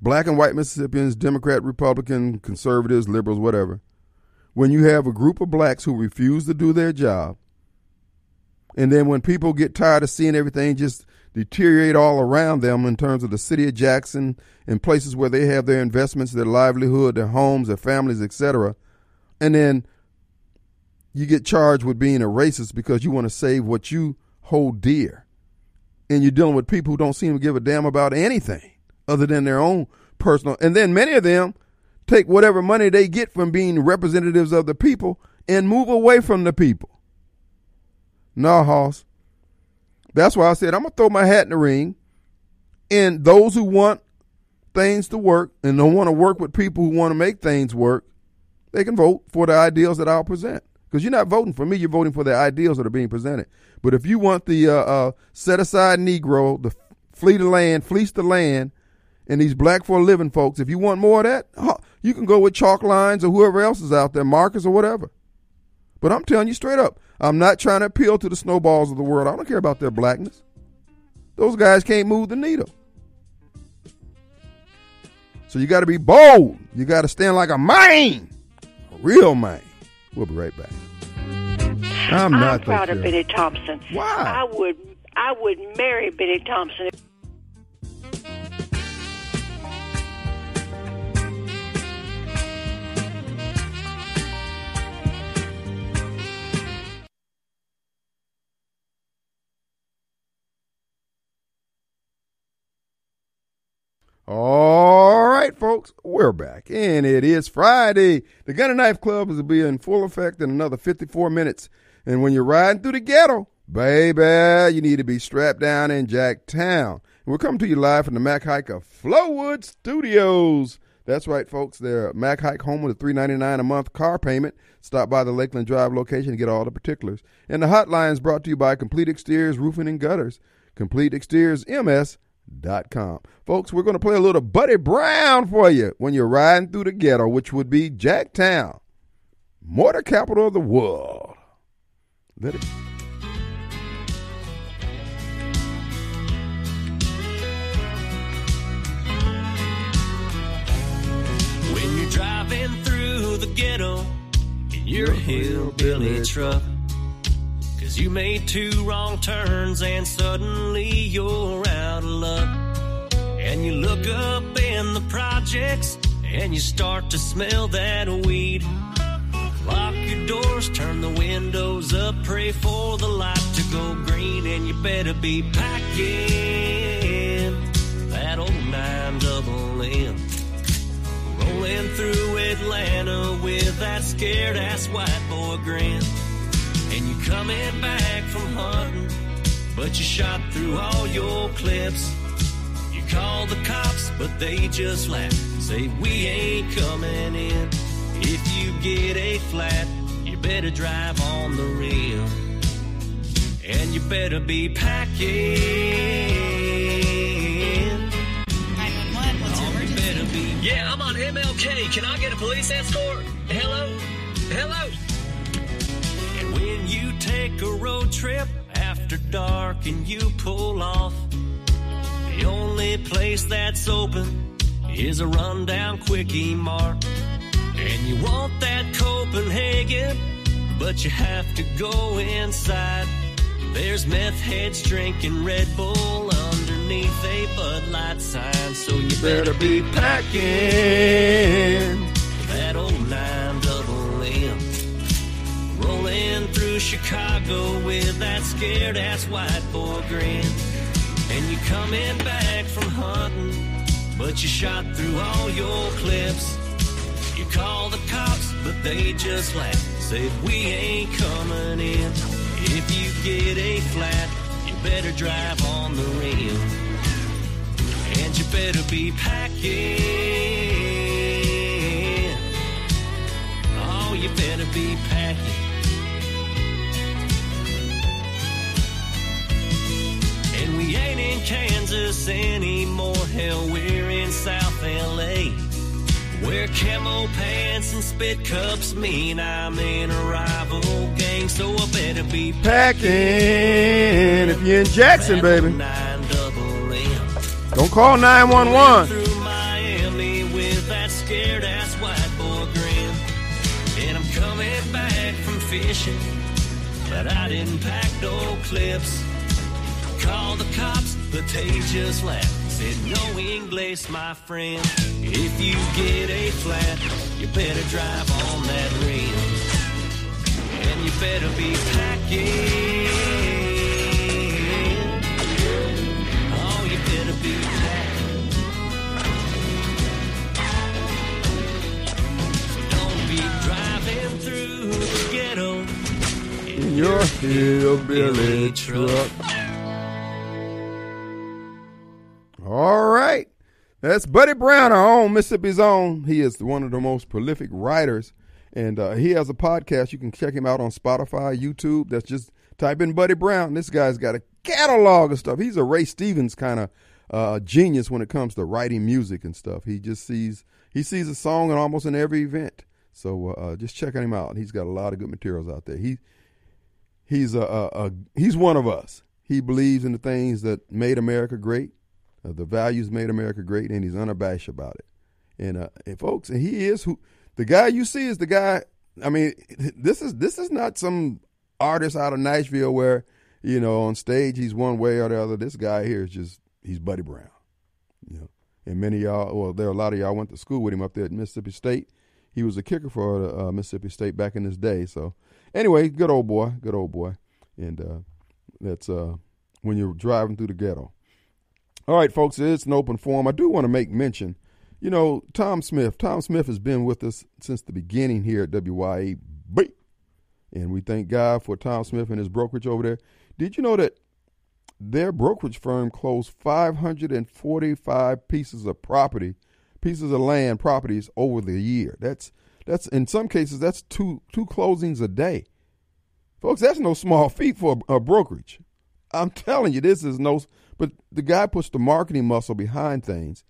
black and white Mississippians, Democrat, Republican, conservatives, liberals, whatever? when you have a group of blacks who refuse to do their job, and then when people get tired of seeing everything just deteriorate all around them in terms of the city of Jackson and places where they have their investments, their livelihood, their homes, their families, etc., and then you get charged with being a racist because you want to save what you hold dear. And you're dealing with people who don't seem to give a damn about anything other than their own personal. And then many of them take whatever money they get from being representatives of the people and move away from the people. No, Hoss. That's why I said I'm gonna throw my hat in the ring. And those who want things to work and don't want to work with people who want to make things work, they can vote for the ideals that I'll present. Because you're not voting for me. You're voting for the ideals that are being presented. But if you want the uh, uh, set aside Negro, the flee the land, fleece the land, and these black for a living folks, if you want more of that, you can go with chalk lines or whoever else is out there, Marcus or whatever. But I'm telling you straight up, I'm not trying to appeal to the snowballs of the world. I don't care about their blackness. Those guys can't move the needle. So you got to be bold. You got to stand like a man, a real man. We'll be right back. I'm, I'm proud of Bennie Thompson. Why? I would I would marry Bennie Thompson. All right, folks, we're back, and it is Friday. The Gun and Knife Club will be in full effect in another 54 minutes. And when you're riding through the ghetto, baby, you need to be strapped down in Jacktown. We're coming to you live from the Mac Haik of Flowood Studios. That's right, folks. They're Mac Haik home with a $3.99 a month car payment. Stop by the Lakeland Drive location to get all the particulars. And the hotline is brought to you by Complete Exteriors Roofing and Gutters. Complete Exteriors MS com. Folks, we're going to play a little Buddy Brown for you when you're riding through the ghetto, which would be Jacktown, mortar capital of the world. Let it. When you're driving through the ghetto in your hillbilly truck You made two wrong turns and suddenly you're out of luck. And you look up in the projects and you start to smell that weed. Lock your doors, turn the windows up, pray for the light to go green, and you better be packing that old nine double M. Rolling through Atlanta with that scared ass white boy grin coming back from hunting, but you shot through all your clips. You call the cops, but they just laugh, say we ain't coming in. If you get a flat, you better drive on the rim, and you better be packing. Yeah, I'm on MLK. Can I get a police escort? Hello? Hello? When you take a road trip after dark and you pull off, the only place that's open is a rundown quickie mart. And you want that Copenhagen, but you have to go inside. There's meth heads drinking Red Bull underneath a Bud Light sign, so you better be packing that old nine. Rolling through Chicago with that scared ass white boy grin. And you're coming back from hunting, but you shot through all your clips. You call the cops, but they just laugh, say we ain't coming in. If you get a flat, you better drive on the rim. And you better be packing. Kansas anymore. Hell, we're in South LA. Where camo pants and spit cups mean I'm in a rival gang, so I better be Packing. If you're in Jackson, baby, Nine double M. don't call 911. Through Miami with that scared ass white boy grin. And I'm coming back from fishing, but I didn't pack no clips. The they just laughed. Said no English, my friend. If you get a flat, you better drive on that rim. And you better be packing. Oh, you better be packing. So don't be driving through the ghetto In your hillbilly truck. That's Buddy Brown, our own Mississippi's own. He is one of the most prolific writers And uh, he has a podcast. You can check him out on Spotify, YouTube. That's just type in Buddy Brown. This guy's got a catalog of stuff. He's a Ray Stevens kind of uh, genius when it comes to writing music and stuff. He just sees he sees a song in almost in every event. So uh, just checking him out. He's got a lot of good materials out there. He he's a, a, a he's one of us. He believes in the things that made America great, uh, the values made America great, and he's unabashed about it. And, uh, and folks, and he is who the guy you see is the guy. I mean, this is this is not some artist out of Nashville where you know on stage he's one way or the other. This guy here is just he's Buddy Brown, you know. And many y'all, well, there are a lot of y'all went to school with him up there at Mississippi State. He was a kicker for uh, Mississippi State back in his day. So anyway, good old boy, good old boy, and uh, that's uh, when you're driving through the ghetto. All right, folks, it's an open forum. I do want to make mention, you know, Tom Smith. Tom Smith has been with us since the beginning here at WYAB. And we thank God for Tom Smith and his brokerage over there. Did you know that their brokerage firm closed 545 pieces of property, pieces of land properties over the year? That's that's in some cases that's two two closings a day. Folks, that's no small feat for a, a brokerage. I'm telling you, this is no. But the guy puts the marketing muscle behind things,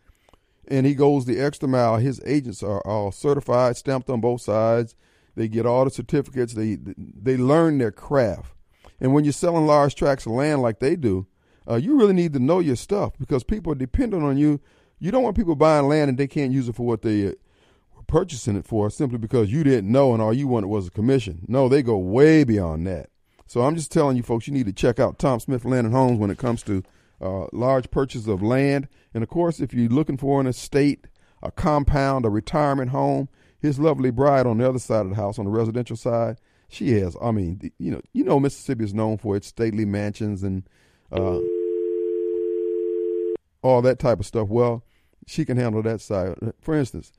and he goes the extra mile. His agents are all certified, stamped on both sides. They get all the certificates. They they learn their craft. And when you're selling large tracts of land like they do, uh, you really need to know your stuff because people are dependent on you. You don't want people buying land and they can't use it for what they uh, were purchasing it for simply because you didn't know and all you wanted was a commission. No, they go way beyond that. So I'm just telling you folks, you need to check out Tom Smith Land and Homes when it comes to uh, large purchase of land. And of course, if you're looking for an estate, a compound, a retirement home, his lovely bride on the other side of the house, on the residential side, she has. I mean, you know, you know, Mississippi is known for its stately mansions and uh, all that type of stuff. Well, she can handle that side. For instance,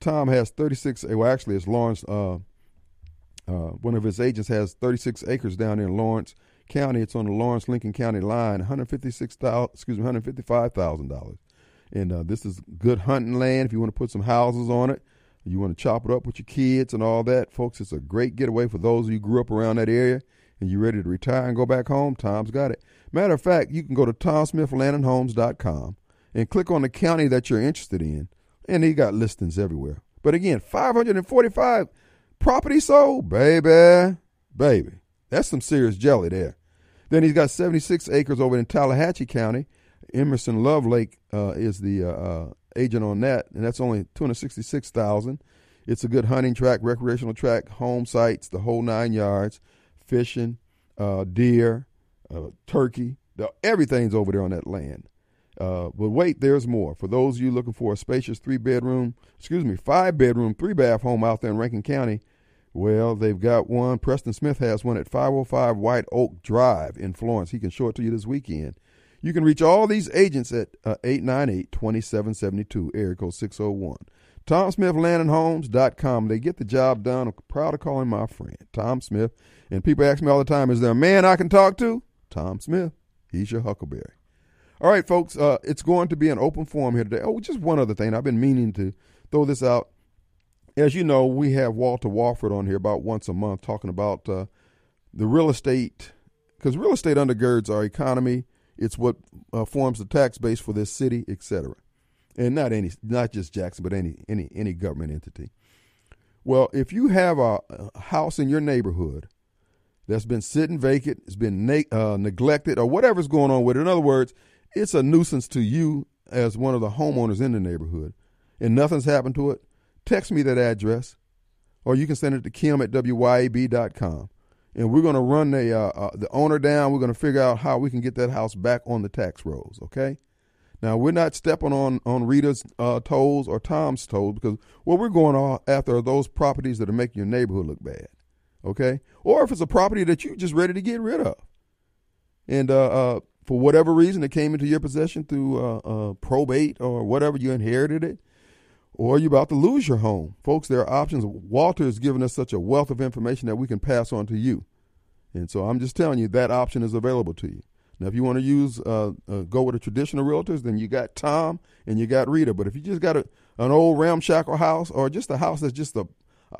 Tom has 36. Well, actually, it's Lawrence. Uh, uh, one of his agents has 36 acres down in Lawrence County. It's on the Lawrence Lincoln County line. 156,000, excuse me, 155,000 dollars. And uh, this is good hunting land. If you want to put some houses on it, you want to chop it up with your kids and all that, folks. It's a great getaway for those of you who grew up around that area and you're ready to retire and go back home. Tom's got it. Matter of fact, you can go to tomsmithlandandhomes.com and click on the county that you're interested in, and he got listings everywhere. But again, 545 Property sold, baby, baby. That's some serious jelly there. Then he's got 76 acres over in Tallahatchie County. Emerson Lovelake uh, is the uh, uh, agent on that, and that's only 266,000. It's a good hunting track, recreational track, home sites, the whole nine yards, fishing, uh, deer, uh, turkey. The, everything's over there on that land. Uh, but wait, there's more. For those of you looking for a spacious three bedroom, excuse me, five bedroom, three bath home out there in Rankin County, well, they've got one. Preston Smith has one at 505 White Oak Drive in Florence. He can show it to you this weekend. You can reach all these agents at uh, 898 2772, area code 601. TomSmithLandandHomes.com. They get the job done. I'm proud to call him my friend, Tom Smith. And people ask me all the time, is there a man I can talk to? Tom Smith. He's your huckleberry. All right, folks, uh, it's going to be an open forum here today. Oh, just one other thing. I've been meaning to throw this out. As you know, we have Walter Walford on here about once a month talking about uh, the real estate, because real estate undergirds our economy. It's what uh, forms the tax base for this city, etc. And not any, not just Jackson, but any any any government entity. Well, if you have a, house in your neighborhood that's been sitting vacant, it's been uh, neglected, or whatever's going on with it. In other words, it's a nuisance to you as one of the homeowners in the neighborhood, and nothing's happened to it, text me that address, or you can send it to kim at wyab.com. And we're going to run the uh, uh, the owner down. We're going to figure out how we can get that house back on the tax rolls. Okay. Now we're not stepping on on Rita's uh, toes or Tom's toes because what we're going after are those properties that are making your neighborhood look bad. Okay. Or if it's a property that you're just ready to get rid of, and uh, uh, for whatever reason it came into your possession through uh, probate or whatever you inherited it, or you're about to lose your home. Folks, there are options. Walter has given us such a wealth of information that we can pass on to you. And so I'm just telling you that option is available to you. Now, if you want to use uh, uh, go with the traditional realtors, then you got Tom and you got Rita. But if you just got a, an old ramshackle house or just a house that's just a,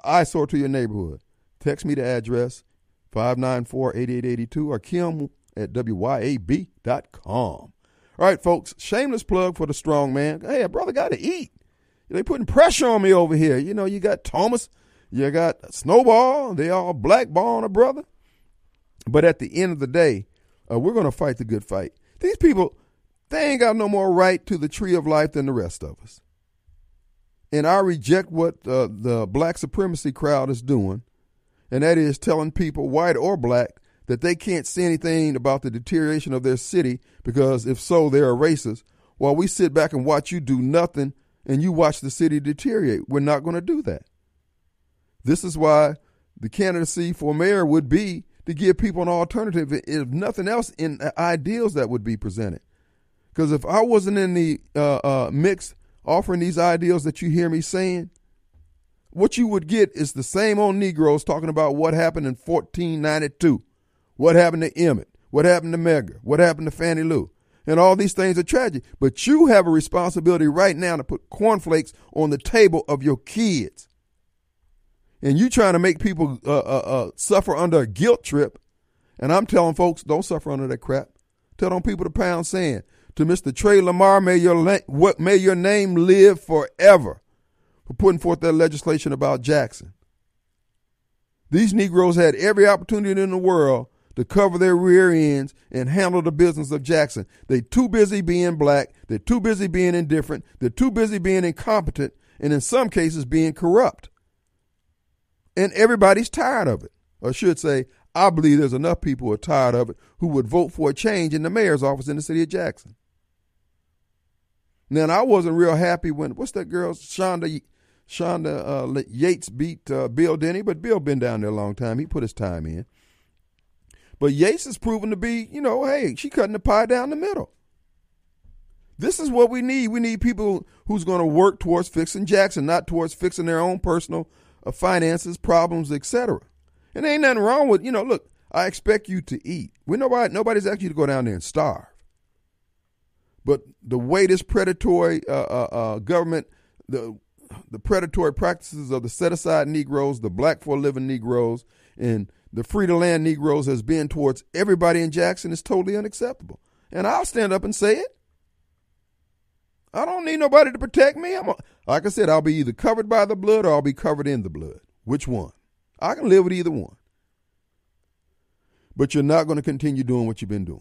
eyesore to your neighborhood. Text me the address 594-8882 or Kim at WYAB.com. All right, folks, shameless plug for the strong man. Hey, a brother got to eat. They putting pressure on me over here. You know, you got Thomas, you got Snowball. They all blackballing a brother. But at the end of the day, uh, we're going to fight the good fight. These people, they ain't got no more right to the tree of life than the rest of us. And I reject what uh, the black supremacy crowd is doing, and that is telling people, white or black, that they can't say anything about the deterioration of their city because if so, they're a racist, while we sit back and watch you do nothing and you watch the city deteriorate. We're not going to do that. This is why the candidacy for mayor would be to give people an alternative, if nothing else, in ideals that would be presented. Because if I wasn't in the uh, uh, mix offering these ideals that you hear me saying, what you would get is the same old Negroes talking about what happened in 1492, what happened to Emmett, what happened to Medgar, what happened to Fannie Lou. And all these things are tragic. But you have a responsibility right now to put cornflakes on the table of your kids and you trying to make people uh, uh, uh, suffer under a guilt trip, and I'm telling folks, don't suffer under that crap. Tell them people to pound sand. To Mr. Trey Lamar, may your la- what may your name live forever for putting forth that legislation about Jackson. These Negroes had every opportunity in the world to cover their rear ends and handle the business of Jackson. They're too busy being black. They're too busy being indifferent. They're too busy being incompetent, and in some cases, being corrupt. And everybody's tired of it. Or should say, I believe there's enough people who are tired of it who would vote for a change in the mayor's office in the city of Jackson. Now, I wasn't real happy when, what's that girl, Shanda, Shanda uh, Yates beat uh, Bill Denny, but Bill been down there a long time. He put his time in. But Yates is proven to be, you know, hey, she cutting the pie down the middle. This is what we need. We need people who's going to work towards fixing Jackson, not towards fixing their own personal of finances, problems, etc. And ain't nothing wrong with, you know, look, I expect you to eat. We nobody nobody's asking you to go down there and starve. But the way this predatory uh, uh, uh, government, the the predatory practices of the set aside Negroes, the black for living Negroes, and the free to land Negroes has been towards everybody in Jackson is totally unacceptable. And I'll stand up and say it. I don't need nobody to protect me. I'm a, like I said, I'll be either covered by the blood or I'll be covered in the blood. Which one? I can live with either one. But you're not going to continue doing what you've been doing.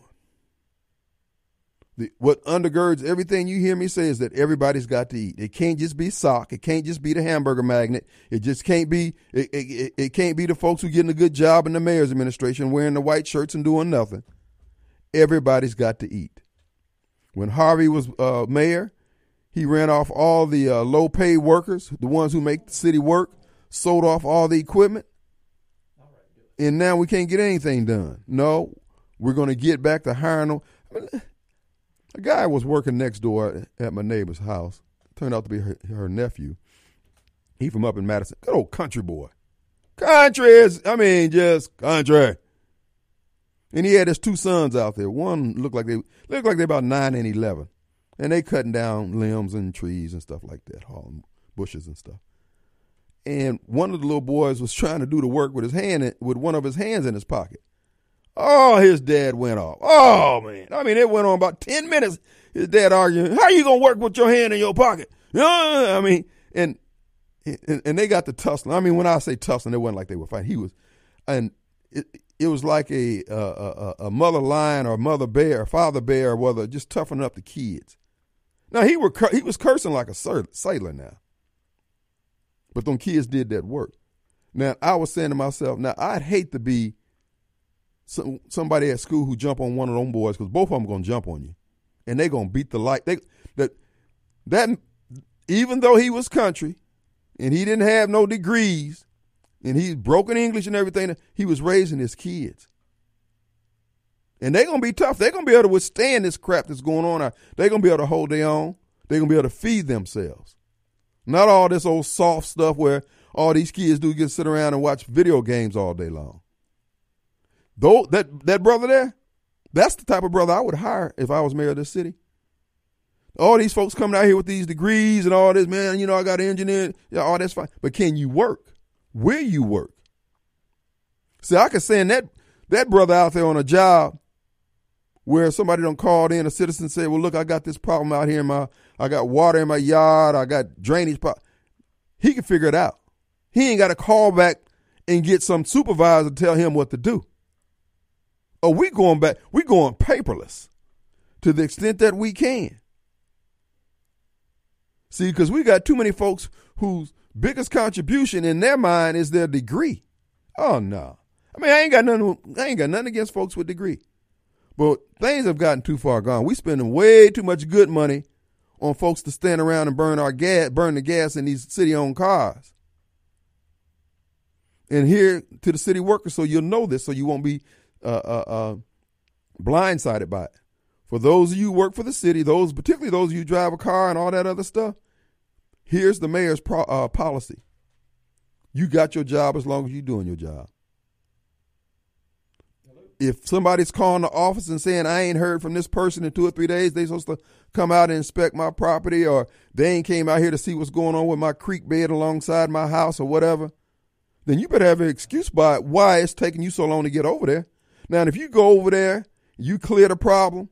The, what undergirds everything you hear me say is that everybody's got to eat. It can't just be sock. It can't just be the hamburger magnet. It just can't be. It, it, it can't be the folks who getting a good job in the mayor's administration wearing the white shirts and doing nothing. Everybody's got to eat. When Harvey was uh, mayor, he ran off all the uh, low paid workers, the ones who make the city work, sold off all the equipment. And now we can't get anything done. No, we're going to get back to hiring them. A guy was working next door at my neighbor's house. Turned out to be her, her nephew. He from up in Madison. Good old country boy. Country is, I mean, just country. And he had his two sons out there. One looked like they looked like they're about nine and eleven and they cutting down limbs and trees and stuff like that, hauling bushes and stuff. And one of the little boys was trying to do the work with his hand, with one of his hands in his pocket. Oh, his dad went off. Oh man, I mean, it went on about ten minutes. His dad arguing, "How you gonna work with your hand in your pocket?" I mean, and and, and they got the tussling. I mean, when I say tussling, it wasn't like they were fighting. He was, and it, it was like a, a, a mother lion or mother bear, a father bear, or whether just toughening up the kids. Now he were he was cursing like a sailor now. But them kids did that work. Now I was saying to myself, now I'd hate to be some, somebody at school who jump on one of them boys because both of them gonna jump on you, and they gonna beat the light. They that that even though he was country, and he didn't have no degrees, and he's broken English and everything, he was raising his kids. And they're gonna be tough. They're gonna be able to withstand this crap that's going on. They're gonna be able to hold their own. They're gonna be able to feed themselves. Not all this old soft stuff where all these kids do get sit around and watch video games all day long. Though that that brother there, that's the type of brother I would hire if I was mayor of this city. All these folks coming out here with these degrees and all this, man, you know, I got an engineer, yeah, all that's fine. But can you work? where you work. See, I could send that that brother out there on a job where somebody don't called in, a citizen said, "Well, look, I got this problem out here in my, I got water in my yard, I got drainage." Pro-. He can figure it out. He ain't got to call back and get some supervisor to tell him what to do. Oh, we going back, we going paperless to the extent that we can. See, because we got too many folks whose biggest contribution in their mind is their degree. Oh no. I mean, I ain't got nothing. I ain't got nothing against folks with degree, but things have gotten too far gone. We spending way too much good money on folks to stand around and burn our gas, burn the gas in these city-owned cars. And here to the city workers, so you'll know this, so you won't be uh, uh, uh, blindsided by it. For those of you who work for the city, those particularly those of you who drive a car and all that other stuff, here's the mayor's pro, uh, policy. You got your job as long as you're doing your job. If somebody's calling the office and saying I ain't heard from this person in two or three days, they supposed to come out and inspect my property, or they ain't came out here to see what's going on with my creek bed alongside my house or whatever. Then you better have an excuse by why it's taking you so long to get over there. Now, if you go over there, you clear the problem,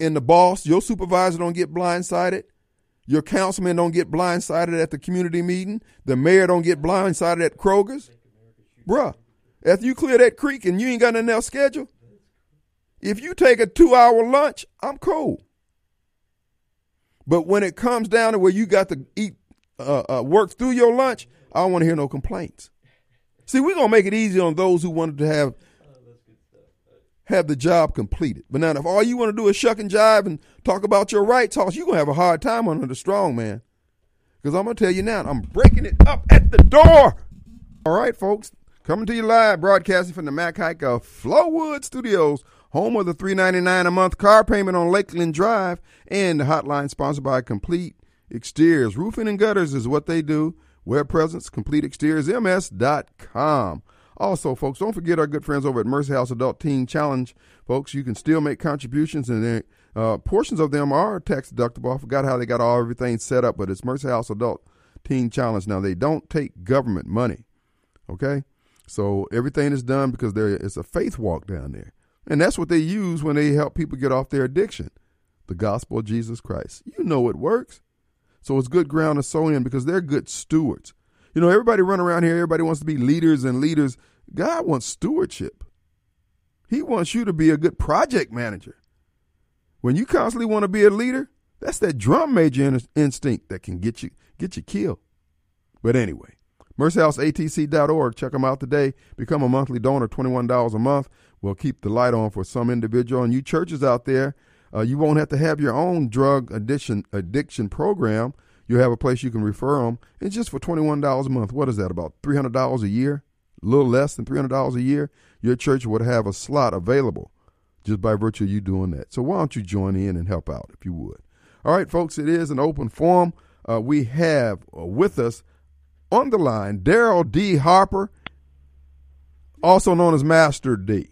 and the boss, your supervisor don't get blindsided, your councilman don't get blindsided at the community meeting, the mayor don't get blindsided at Kroger's, bruh, after you clear that creek and you ain't got nothing else scheduled, if you take a two hour lunch, I'm cool. But when it comes down to where you got to eat, uh, uh, work through your lunch, I don't want to hear no complaints. See, we're gonna make it easy on those who wanted to have have the job completed. But now, if all you want to do is shuck and jive and talk about your rights, you're going to have a hard time under the strong man. Because I'm going to tell you now, I'm breaking it up at the door. All right, folks, coming to you live, broadcasting from the Mac Haik of Flowood Studios, home of the 399 a month car payment on Lakeland Drive, and the hotline sponsored by Complete Exteriors. Roofing and gutters is what they do. Web presence, CompleteExteriorsMS.com. Also, folks, don't forget our good friends over at Mercy House Adult Teen Challenge. Folks, you can still make contributions, and uh, portions of them are tax deductible. I forgot how they got all everything set up, but it's Mercy House Adult Teen Challenge. Now, they don't take government money, okay? So everything is done because there is a faith walk down there. And that's what they use when they help people get off their addiction the gospel of Jesus Christ. You know it works. So it's good ground to sow in because they're good stewards. You know, everybody run around here, everybody wants to be leaders and leaders. God wants stewardship. He wants you to be a good project manager. When you constantly want to be a leader, that's that drum major in- instinct that can get you get you killed. But anyway, mercyhouseatc.org. Check them out today. Become a monthly donor, $21 a month. We'll keep the light on for some individual. And you churches out there, uh, you won't have to have your own drug addiction addiction program. You have a place you can refer them. It's just for $21 a month. What is that, about $300 a year? A little less than $300 a year? Your church would have a slot available just by virtue of you doing that. So why don't you join in and help out if you would? All right, folks, it is an open forum. Uh, we have uh, with us on the line Daryl D. Harper, also known as Master D.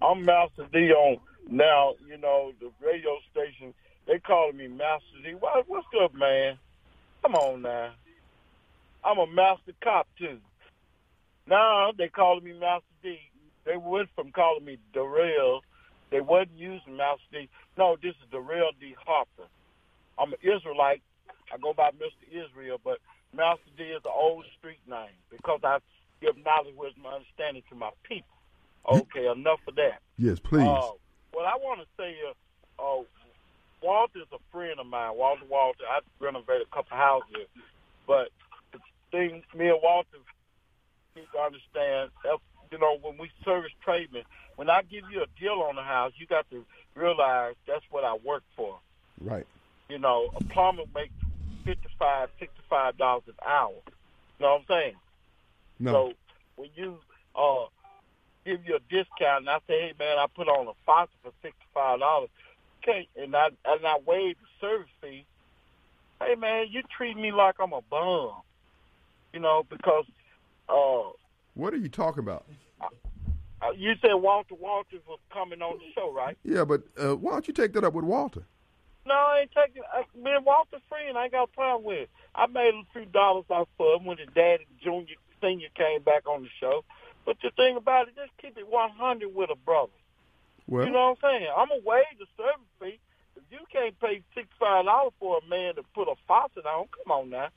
I'm Master D on now, you know, the radio station they calling me Master D. What, what's up, man? Come on now. I'm a master cop too. Now they calling me Master D. They went from calling me Darrell. They wasn't using Master D. No, this is Darrell D. Harper. I'm an Israelite. I go by Mr. Israel, but Master D is an old street name because I give knowledge, wisdom, understanding to my people. Okay, enough of that. Yes, please. Uh, what I want to say is, uh, Walter's a friend of mine. Walter Walter. I renovated a couple houses, but the thing me and Walter need to understand, you know, when we service tradesmen, when I give you a deal on the house, you got to realize that's what I work for. Right. You know, a plumber makes fifty five, sixty five dollars an hour. You know what I'm saying? No. So when you uh give you a discount and I say, Hey man, I put on a faucet for sixty five dollars, okay, and I and I waive the service fee, hey man, you treat me like I'm a bum, you know, because. uh What are you talking about? Uh, you said Walter Walters was coming on the show, right? Yeah, but uh, why don't you take that up with Walter? No, I ain't taking. I, man, Walter friend, I ain't got a problem with. It. I made a few dollars off of him when his dad and junior senior came back on the show. But the thing about it, just keep it 100 with a brother. Well, you know what I'm saying? I'm gonna waive the service fee. If you can't pay six five dollars for a man to put a faucet on, come on now.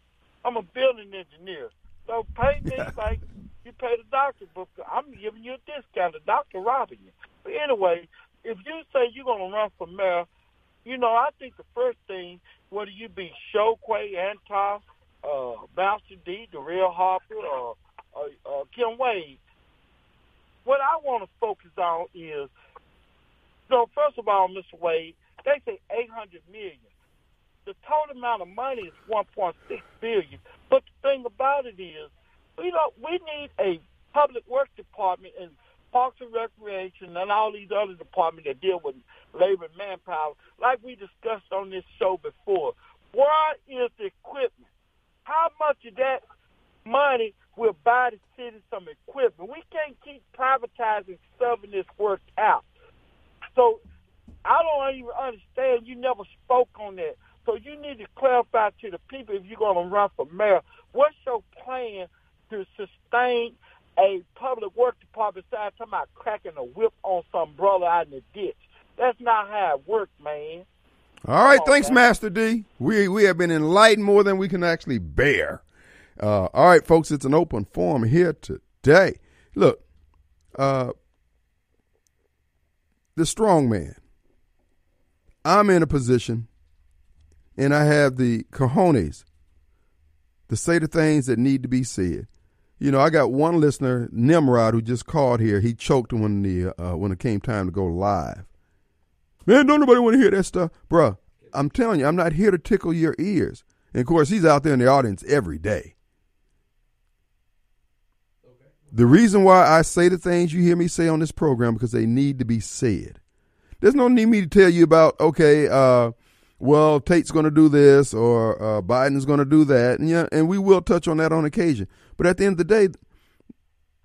I'm a building engineer, so pay me like you pay the doctor. But I'm giving you a discount. The doctor robbing you. But anyway, if you say you're gonna run for mayor, you know I think the first thing, whether you be Chokwe, Antar, uh, Master D, Darrell Harper, or uh, uh, Kim Wade, what I want to focus on is so first of all, Mr. Wade, they say 800 million. The total amount of money is 1.6 billion. But the thing about it is, you know, we need a public works department and Parks and Recreation and all these other departments that deal with labor and manpower, like we discussed on this show before. Where is the equipment? How much of that money will buy the city some equipment? We can't keep privatizing stuff in this work out. So I don't even understand. You never spoke on that. So you need to clarify to the people if you're going to run for mayor, what's your plan to sustain a public works department besides talking about cracking a whip on some brother out in the ditch? That's not how it works, man. All right, thanks, man. Master D. We we have been enlightened more than we can actually bear. Uh, all right, folks, it's an open forum here today. Look, uh, the strong man. I'm in a position and I have the cojones to say the things that need to be said. You know, I got one listener, Nimrod, who just called here. He choked when the uh, when it came time to go live. Man, don't nobody want to hear that stuff, bruh. I'm telling you, I'm not here to tickle your ears. And of course, he's out there in the audience every day. The reason why I say the things you hear me say on this program because they need to be said. There's no need me to tell you about okay, uh, well Tate's going to do this or uh, Biden's going to do that, and yeah, and we will touch on that on occasion. But at the end of the day,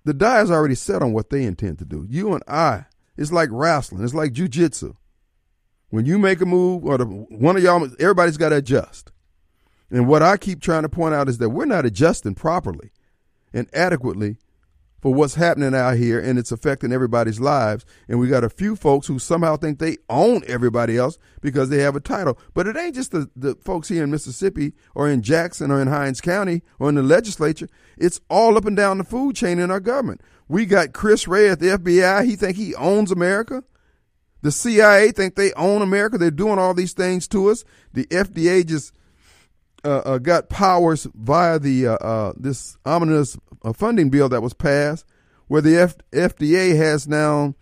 the die is already set on what they intend to do. You and I, it's like wrestling, it's like jujitsu. When you make a move, or the, one of y'all, everybody's got to adjust. And what I keep trying to point out is that we're not adjusting properly and adequately for what's happening out here and it's affecting everybody's lives. And we got a few folks who somehow think they own everybody else because they have a title. But it ain't just the, the folks here in Mississippi or in Jackson or in Hinds County or in the legislature. It's all up and down the food chain in our government. We got Chris Wray at the FBI. He think he owns America. The CIA think they own America. They're doing all these things to us. The FDA just uh, uh, got powers via the uh, uh this ominous uh, funding bill that was passed, where the F- FDA has now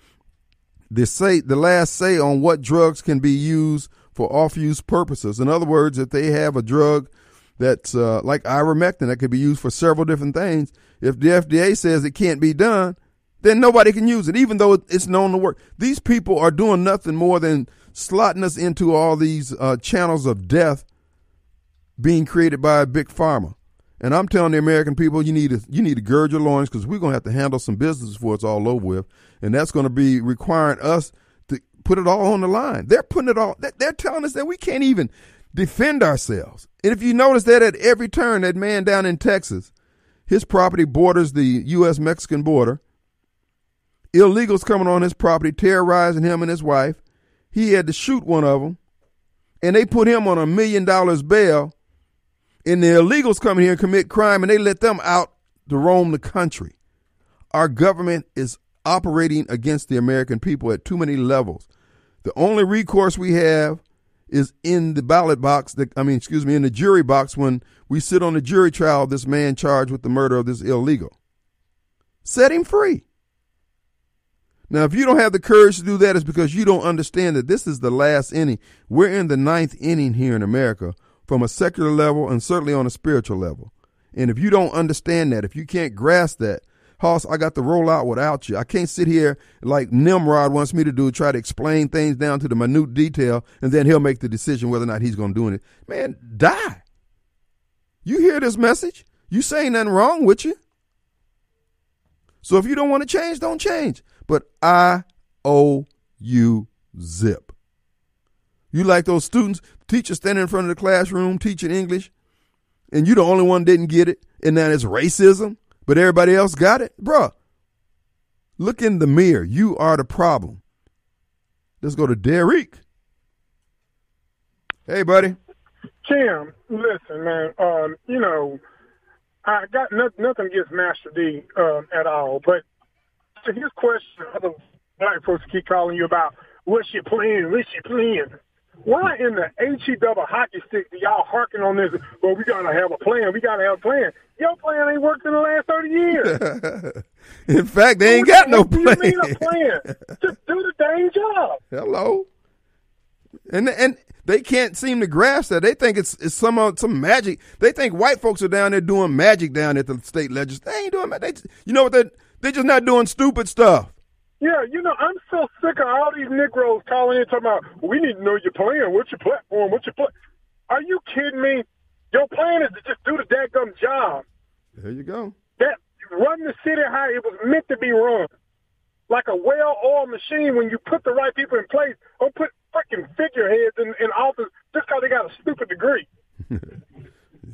the say the last say on what drugs can be used for off-use purposes. In other words, if they have a drug that's uh, like ivermectin that could be used for several different things, if the FDA says it can't be done, then nobody can use it, even though it's known to work. These people are doing nothing more than slotting us into all these channels of death being created by a big pharma. And I'm telling the American people, you need to you need to gird your loins because we're to have to handle some business before it's all over with, and that's to be requiring us to put it all on the line. They're putting it all. They're telling us that we can't even defend ourselves. And if you notice that at every turn, that man down in Texas, his property borders the U.S. Mexican border. Illegals coming on his property, terrorizing him and his wife. He had to shoot one of them, and they put him on a million dollars bail and the illegals come here and commit crime and they let them out to roam the country. Our government is operating against the American people at too many levels. The only recourse we have is in the ballot box, that, I mean, excuse me, in the jury box when we sit on the jury trial of this man charged with the murder of this illegal. Set him free. Now, if you don't have the courage to do that, it's because you don't understand that this is the last inning. We're in the ninth inning here in America from a secular level and certainly on a spiritual level. And if you don't understand that, if you can't grasp that, Hoss, I got to roll out without you. I can't sit here like Nimrod wants me to do, try to explain things down to the minute detail, and then he'll make the decision whether or not he's going to do it. Man, die. You hear this message? You saying nothing wrong with you. So if you don't want to change, don't change. But I owe you zip. You like those students, teachers standing in front of the classroom teaching English, and you the only one didn't get it, and that is racism, but everybody else got it? Bruh, look in the mirror. You are the problem. Let's go to Derek. Hey, buddy. Tim, listen, man. Um, you know, I got no, nothing against Master D um, at all, but to his question, other black folks keep calling you about what's your plan, what's your plan. Why in the HE double hockey stick do y'all harking on this? Well, we gotta have a plan. We gotta have a plan. Your plan ain't worked in the last thirty years. in fact, they ain't got no plan. You mean a plan? Just do the dang job. Hello. And and they can't seem to grasp that. They think it's it's some uh, some magic. They think white folks are down there doing magic down at the state legislature. They ain't doing that. They, you know what? They they're just not doing stupid stuff. Yeah, you know, I'm so sick of all these Negroes calling in talking about, we need to know your plan. What's your platform? What's your plan? Are you kidding me? Your plan is to just do the dadgum job. There you go. That run the city how it was meant to be run. Like a well-oiled machine when you put the right people in place. Don't put freaking figureheads in, in office just because they got a stupid degree.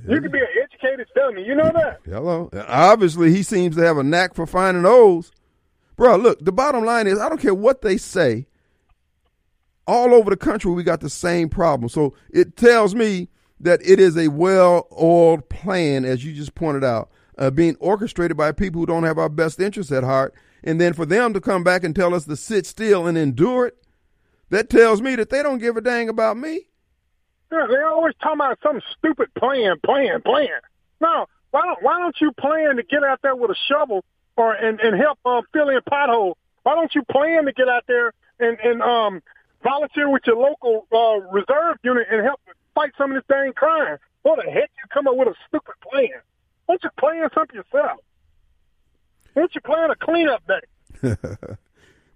You can be an educated dummy. You know that? Hello. Obviously, he seems to have a knack for finding those. Bro, look, the bottom line is I don't care what they say. All over the country, we got the same problem. So it tells me that it is a well oiled plan, as you just pointed out, uh, being orchestrated by people who don't have our best interests at heart. And then for them to come back and tell us to sit still and endure it, that tells me that they don't give a dang about me. Yeah, they always talk about some stupid plan, plan, plan. No, why don't why don't you plan to get out there with a shovel or and, and help um, fill in potholes? Why don't you plan to get out there and, and um, volunteer with your local uh, reserve unit and help fight some of this dang crime? What the heck you come up with a stupid plan? Why don't you plan something yourself? Why don't you plan a cleanup day?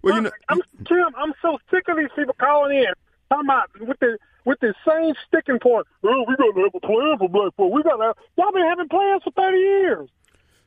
well, you know, I'm, Tim, I'm so sick of these people calling in talking about with the with the same sticking point. Oh, we gotta have a plan for black folks. We gotta have, y'all been having plans for thirty years.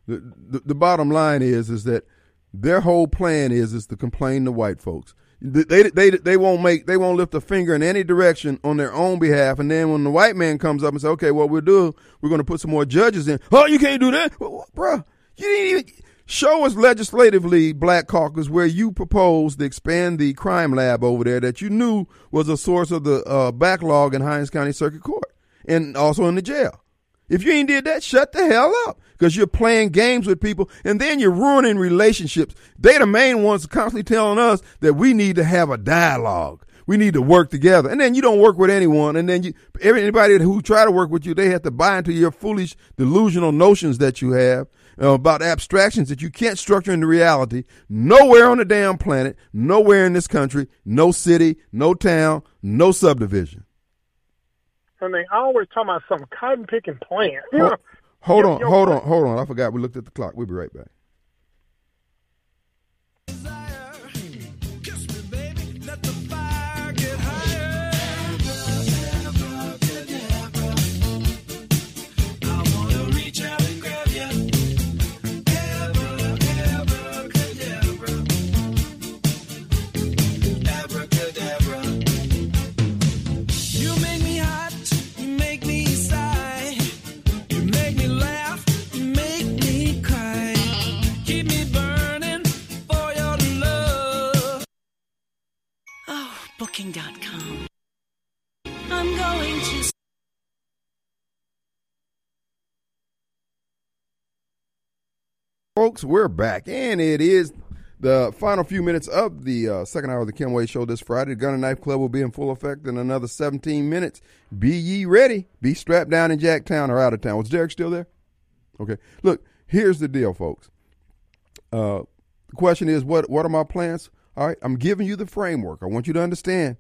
The, the, bottom line is is that their whole plan is is to complain to white folks. They, they they won't make they won't lift a finger in any direction on their own behalf. And then when the white man comes up and says, "Okay, what we'll do, we're going to put some more judges in." Oh, you can't do that, well, bruh. You didn't even show us legislatively, Black Caucus, where you proposed to expand the crime lab over there that you knew was a source of the uh, backlog in Hinds County Circuit Court and also in the jail. If you ain't did that, shut the hell up because you're playing games with people and then you're ruining relationships. They're the main ones constantly telling us that we need to have a dialogue. We need to work together. And then you don't work with anyone. And then you, anybody who try to work with you, they have to buy into your foolish, delusional notions that you have uh, about abstractions that you can't structure into reality. Nowhere on the damn planet, nowhere in this country, no city, no town, no subdivision and they always talk about some cotton picking plan. hold, hold on, hold on, hold on. I forgot we looked at the clock. We'll be right back. I'm going to. Folks, we're back, and it is the final few minutes of the uh, second hour of the Wade Show this Friday. The Gun and Knife Club will be in full effect in another 17 minutes. Be ye ready. Be strapped down in Jacktown or out of town. Was Derek still there? Okay. Look, here's the deal, folks. Uh, the question is, what what are my plans? All right, I'm giving you the framework. I want you to understand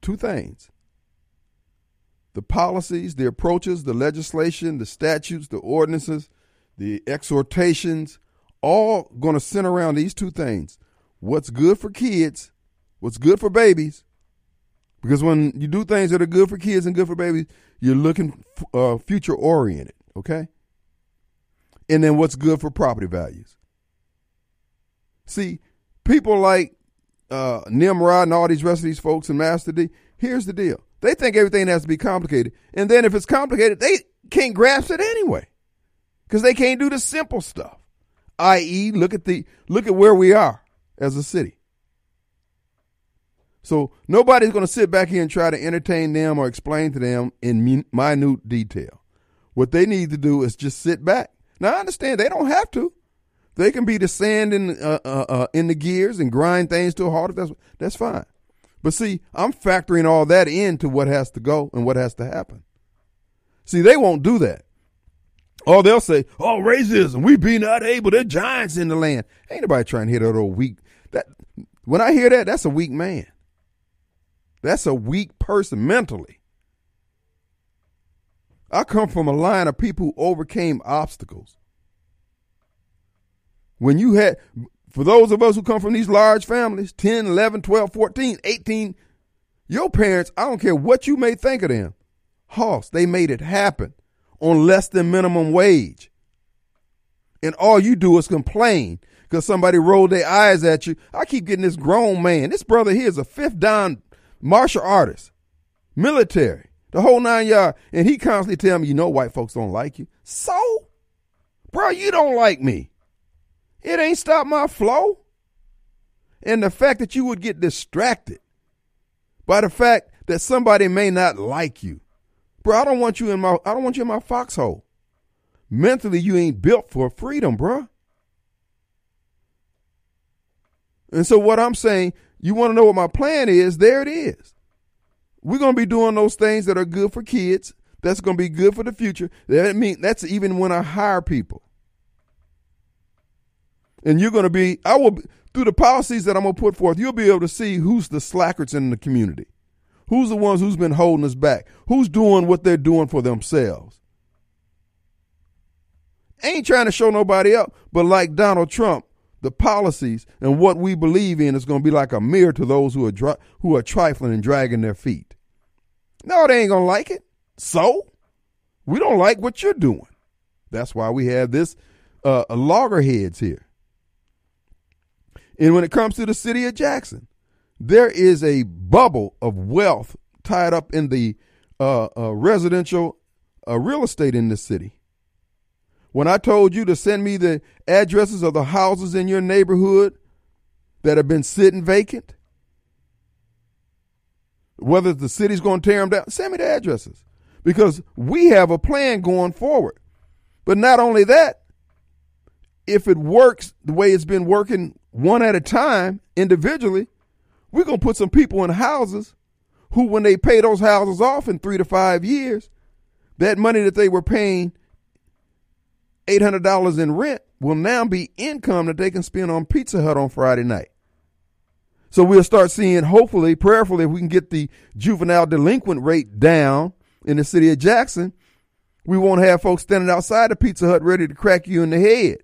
two things the policies, the approaches, the legislation, the statutes, the ordinances, the exhortations, all going to center around these two things what's good for kids, what's good for babies. Because when you do things that are good for kids and good for babies, you're looking uh, future oriented, okay? And then what's good for property values. See, people like uh, Nimrod and all these rest of these folks and Master D, here's the deal. They think everything has to be complicated. And then if it's complicated, they can't grasp it anyway. Because they can't do the simple stuff. I.e., look at the look at where we are as a city. So nobody's going to sit back here and try to entertain them or explain to them in minute detail. What they need to do is just sit back. Now I understand they don't have to. They can be the sand in uh, uh, uh, in the gears and grind things to a halt. That's that's fine. But see, I'm factoring all that into what has to go and what has to happen. See, they won't do that. Or they'll say, "Oh, racism. We be not able. They're giants in the land." Ain't nobody trying to hit that old weak. That when I hear that, that's a weak man. That's a weak person mentally. I come from a line of people who overcame obstacles. When you had, for those of us who come from these large families 10, 11, 12, 14, 18 your parents, I don't care what you may think of them, Hoss, they made it happen on less than minimum wage. And all you do is complain because somebody rolled their eyes at you. I keep getting this grown man. This brother here is a fifth down martial artist, military, the whole nine yard. And he constantly tell me, you know, white folks don't like you. So, bro, you don't like me. It ain't stopped my flow. And the fact that you would get distracted by the fact that somebody may not like you. Bro, I don't want you in my I don't want you in my foxhole. Mentally, you ain't built for freedom, bro. And so what I'm saying, you want to know what my plan is? There it is. We're going to be doing those things that are good for kids. That's going to be good for the future. That mean that's even when I hire people. And you're going to be I will through the policies that I'm going to put forth, you'll be able to see who's the slackers in the community. Who's the ones who's been holding us back? Who's doing what they're doing for themselves? Ain't trying to show nobody up, but like Donald Trump, the policies and what we believe in is going to be like a mirror to those who are who are trifling and dragging their feet. No, they ain't going to like it. So, we don't like what you're doing. That's why we have this uh, loggerheads here. And when it comes to the city of Jackson, there is a bubble of wealth tied up in the uh, uh, residential uh, real estate in this city. When I told you to send me the addresses of the houses in your neighborhood that have been sitting vacant, whether the city's going to tear them down, send me the addresses because we have a plan going forward. But not only that, if it works the way it's been working one at a time individually, we're going to put some people in houses who, when they pay those houses off in three to five years, that money that they were paying $800 in rent will now be income that they can spend on Pizza Hut on Friday night. So we'll start seeing, hopefully, prayerfully, if we can get the juvenile delinquent rate down in the city of Jackson, we won't have folks standing outside the Pizza Hut ready to crack you in the head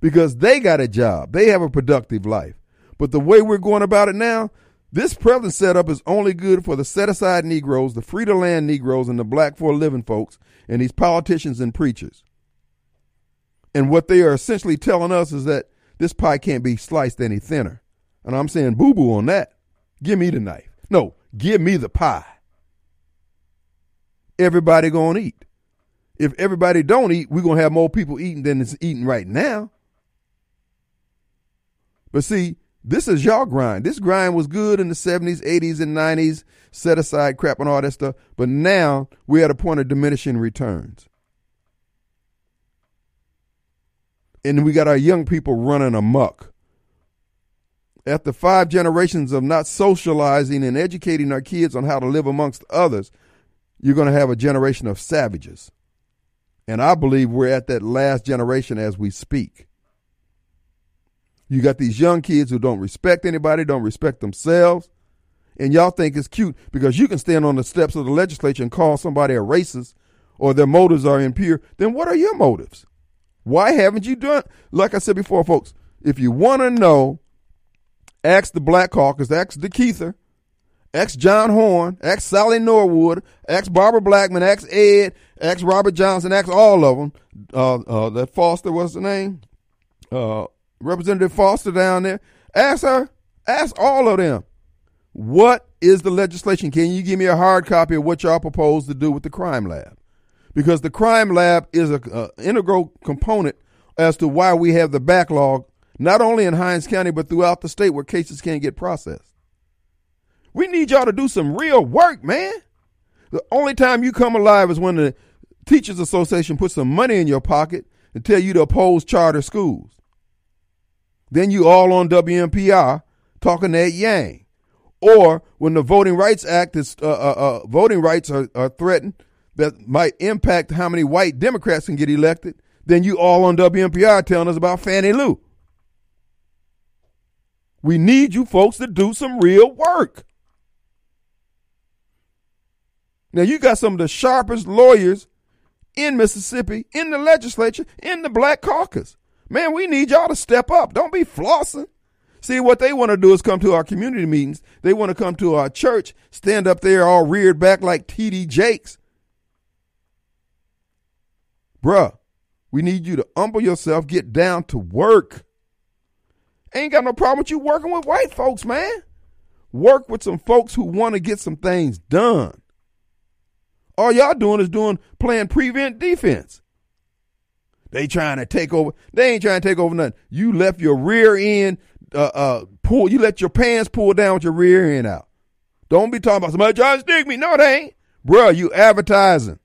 because they got a job. They have a productive life. But the way we're going about it now, this present setup is only good for the set aside Negroes, the free to land Negroes, and the black for a living folks, and these politicians and preachers. And what they are essentially telling us is that this pie can't be sliced any thinner. And I'm saying boo boo on that. Give me the knife. No, give me the pie. Everybody gonna eat. If everybody don't eat, we're gonna have more people eating than is eating right now. But see, this is y'all grind. This grind was good in the 70s, 80s, and 90s, set aside crap and all that stuff. But now we're at a point of diminishing returns. and we got our young people running amok. After five generations of not socializing and educating our kids on how to live amongst others, you're going to have a generation of savages. And I believe we're at that last generation as we speak. You got these young kids who don't respect anybody, don't respect themselves, and y'all think it's cute because you can stand on the steps of the legislature and call somebody a racist or their motives are impure. Then what are your motives? Why haven't you done? Like I said before, folks, if you want to know, ask the Black Caucus, ask the Keither, ask John Horhn, ask Sollie Norwood, ask Barbara Blackmon, ask Ed, ask Robert Johnson, ask all of them. Uh, uh, that Foster, what's the name? Uh, Representative Foster down there. Ask her. Ask all of them. What is the legislation? Can you give me a hard copy of what y'all propose to do with the crime lab? Because the crime lab is an integral component as to why we have the backlog, not only in Hinds County, but throughout the state where cases can't get processed. We need y'all to do some real work, man. The only time you come alive is when the Teachers Association puts some money in your pocket and tell you to oppose charter schools. Then you all on WMPR talking that yang. Or when the Voting Rights Act is uh, uh, uh, voting rights are, are threatened that might impact how many white Democrats can get elected, then you all on WMPR telling us about Fannie Lou. We need you folks to do some real work. Now you got some of the sharpest lawyers in Mississippi, in the legislature, in the black caucus. Man, we need y'all to step up. Don't be flossing. See, what they want to do is come to our community meetings. They want to come to our church, stand up there all reared back like T.D. Jakes. Bruh, we need you to humble yourself, get down to work. Ain't got no problem with you working with white folks, man. Work with some folks who want to get some things done. All y'all doing is doing playing prevent defense. They trying to take over. They ain't trying to take over nothing. You left your rear end uh, uh, pull. You let your pants pull down with your rear end out. Don't be talking about somebody trying to stick me. No, they ain't, Bruh, You advertising.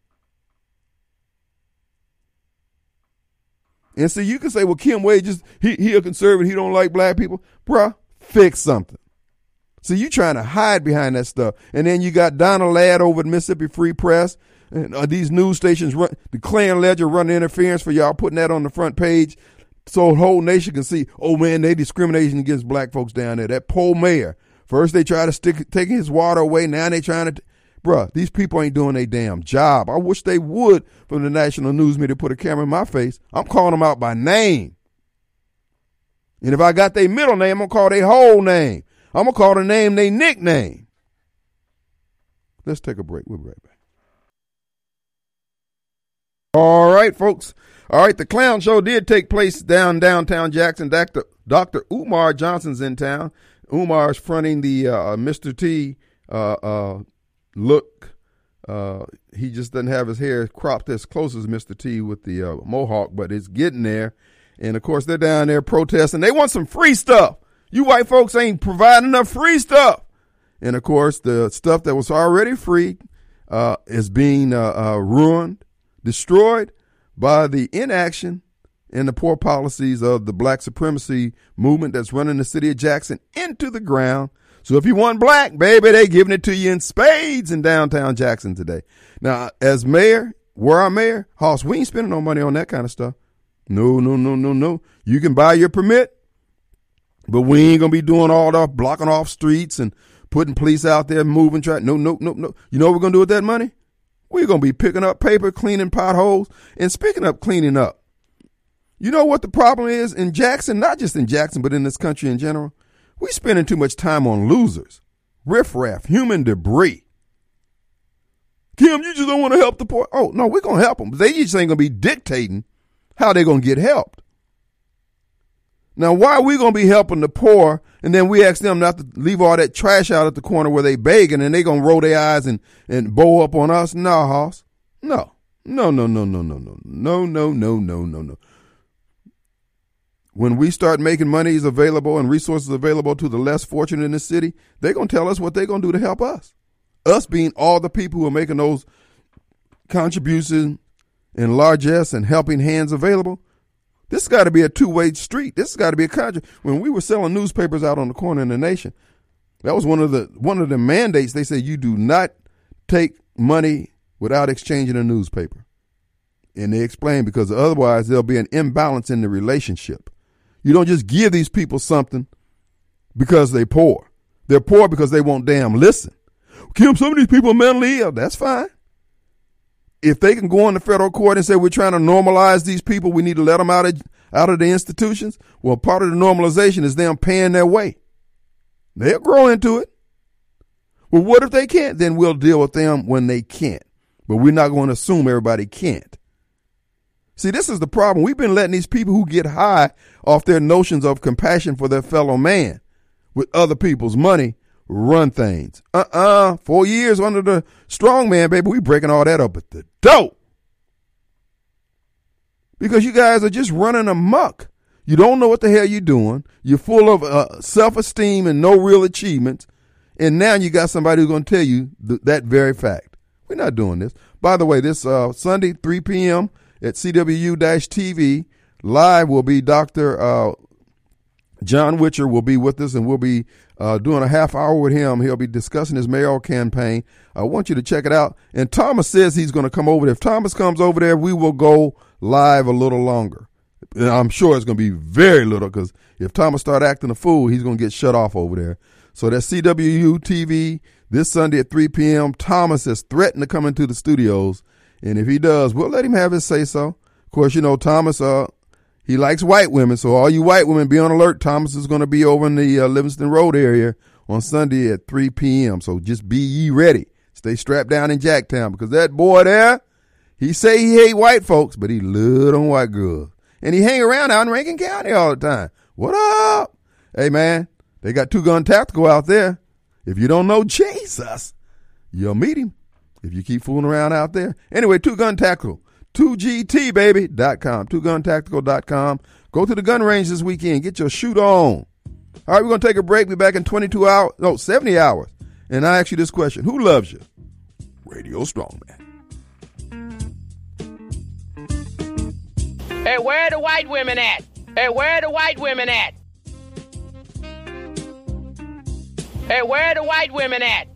And so you can say, well, Kim Wade just he he a conservative. He don't like black people, bruh. Fix something. So you trying to hide behind that stuff, and then you got Donna Ladd over at Mississippi Free Press, and uh, these news stations run the Clarion Ledger running interference for y'all putting that on the front page, so the whole nation can see. Oh man, they discrimination against black folks down there. That poor mayor. First they try to stick taking his water away. Now they trying to. Bruh, these people ain't doing their damn job. I wish they would from the national news media put a camera in my face. I'm calling them out by name. And if I got their middle name, I'm gonna call their whole name. I'm gonna call the name they nickname. Let's take a break. We'll be right back. All right, folks. All right, the clown show did take place down downtown Jackson. Dr. Dr. Umar Johnson's in town. Umar's fronting the uh, Mr. T uh, uh, look. Uh, he just doesn't have his hair cropped as close as Mr. T with the uh, mohawk, but it's getting there. And of course, they're down there protesting. They want some free stuff. You white folks ain't providing enough free stuff. And of course, the stuff that was already free uh, is being uh, uh, ruined, destroyed by the inaction and the poor policies of the black supremacy movement that's running the city of Jackson into the ground. So if you want black, baby, they giving it to you in spades in downtown Jackson today. Now, as mayor, where I'm mayor, Hoss, we ain't spending no money on that kind of stuff. No, no, no, no, no. You can buy your permit. But we ain't gonna be doing all that blocking off streets and putting police out there moving track. No, no, no, no. You know what we're gonna do with that money? We're gonna be picking up paper, cleaning potholes, and speaking up cleaning up. You know what the problem is in Jackson? Not just in Jackson, but in this country in general. We're spending too much time on losers, riffraff, human debris. Kim, you just don't want to help the poor. Oh no, we're gonna help them. They just ain't gonna be dictating how they're gonna get helped. Now, why are we going to be helping the poor and then we ask them not to leave all that trash out at the corner where they begging and they going to roll their eyes and, and bow up on us? No, Hoss. No. No, no, no, no, no, no, no, no, no, no, no, no. When we start making monies available and resources available to the less fortunate in the city, they're going to tell us what they're going to do to help us. Us being all the people who are making those contributions in largesse and helping hands available, this has got to be a two way street. This has got to be a contract. When we were selling newspapers out on the corner in the nation, that was one of the one of the mandates. They said you do not take money without exchanging a newspaper, and they explained because otherwise there'll be an imbalance in the relationship. You don't just give these people something because they're poor. They're poor because they won't damn listen. Kim, some of these people are mentally ill. That's fine if they can go the federal court and say we're trying to normalize these people, we need to let them out of out of the institutions. Well, part of the normalization is them paying their way. They'll grow into it. Well, what if they can't? Then we'll deal with them when they can't. But we're not going to assume everybody can't. See, this is the problem. We've been letting these people who get high off their notions of compassion for their fellow man with other people's money run things. Uh-uh. Four years under the strong man, baby. We breaking all that up at the dope. Because you guys are just running amok. You don't know what the hell you're doing. You're full of uh, self-esteem and no real achievements. And now you got somebody who's going to tell you th- that very fact. We're not doing this. By the way, this uh, Sunday, 3 p.m. at CW-TV, live will be Dr. Uh, John Witcher will be with us, and we'll be uh, doing a half hour with him. He'll be discussing his mayoral campaign. I want you to check it out. And Thomas says he's going to come over there. If Thomas comes over there, we will go live a little longer. And I'm sure it's going to be very little because if Thomas start acting a fool, he's going to get shut off over there. So that's CWU TV this Sunday at 3 p.m. Thomas has threatened to come into the studios, and if he does, we'll let him have his say so. Of course, you know Thomas. Uh, he likes white women, so all you white women, be on alert. Thomas is going to be over in the uh, Livingston Road area on Sunday at 3 p.m. So just be ye ready. Stay strapped down in Jacktown because that boy there, he say he hate white folks, but he love on white girls. And he hang around out in Rankin County all the time. What up? Hey man, they got two gun tactical out there. If you don't know Jesus, you'll meet him if you keep fooling around out there. Anyway, two gun tactical. 2GTbaby.com, 2guntactical.com. Go to the gun range this weekend. Get your shoot on. All right, we're going to take a break. Be back in 22 hours, no, 70 hours. And I ask you this question Who loves you? Radio Strongman. Hey, where are the white women at? Hey, where are the white women at? Hey, where are the white women at?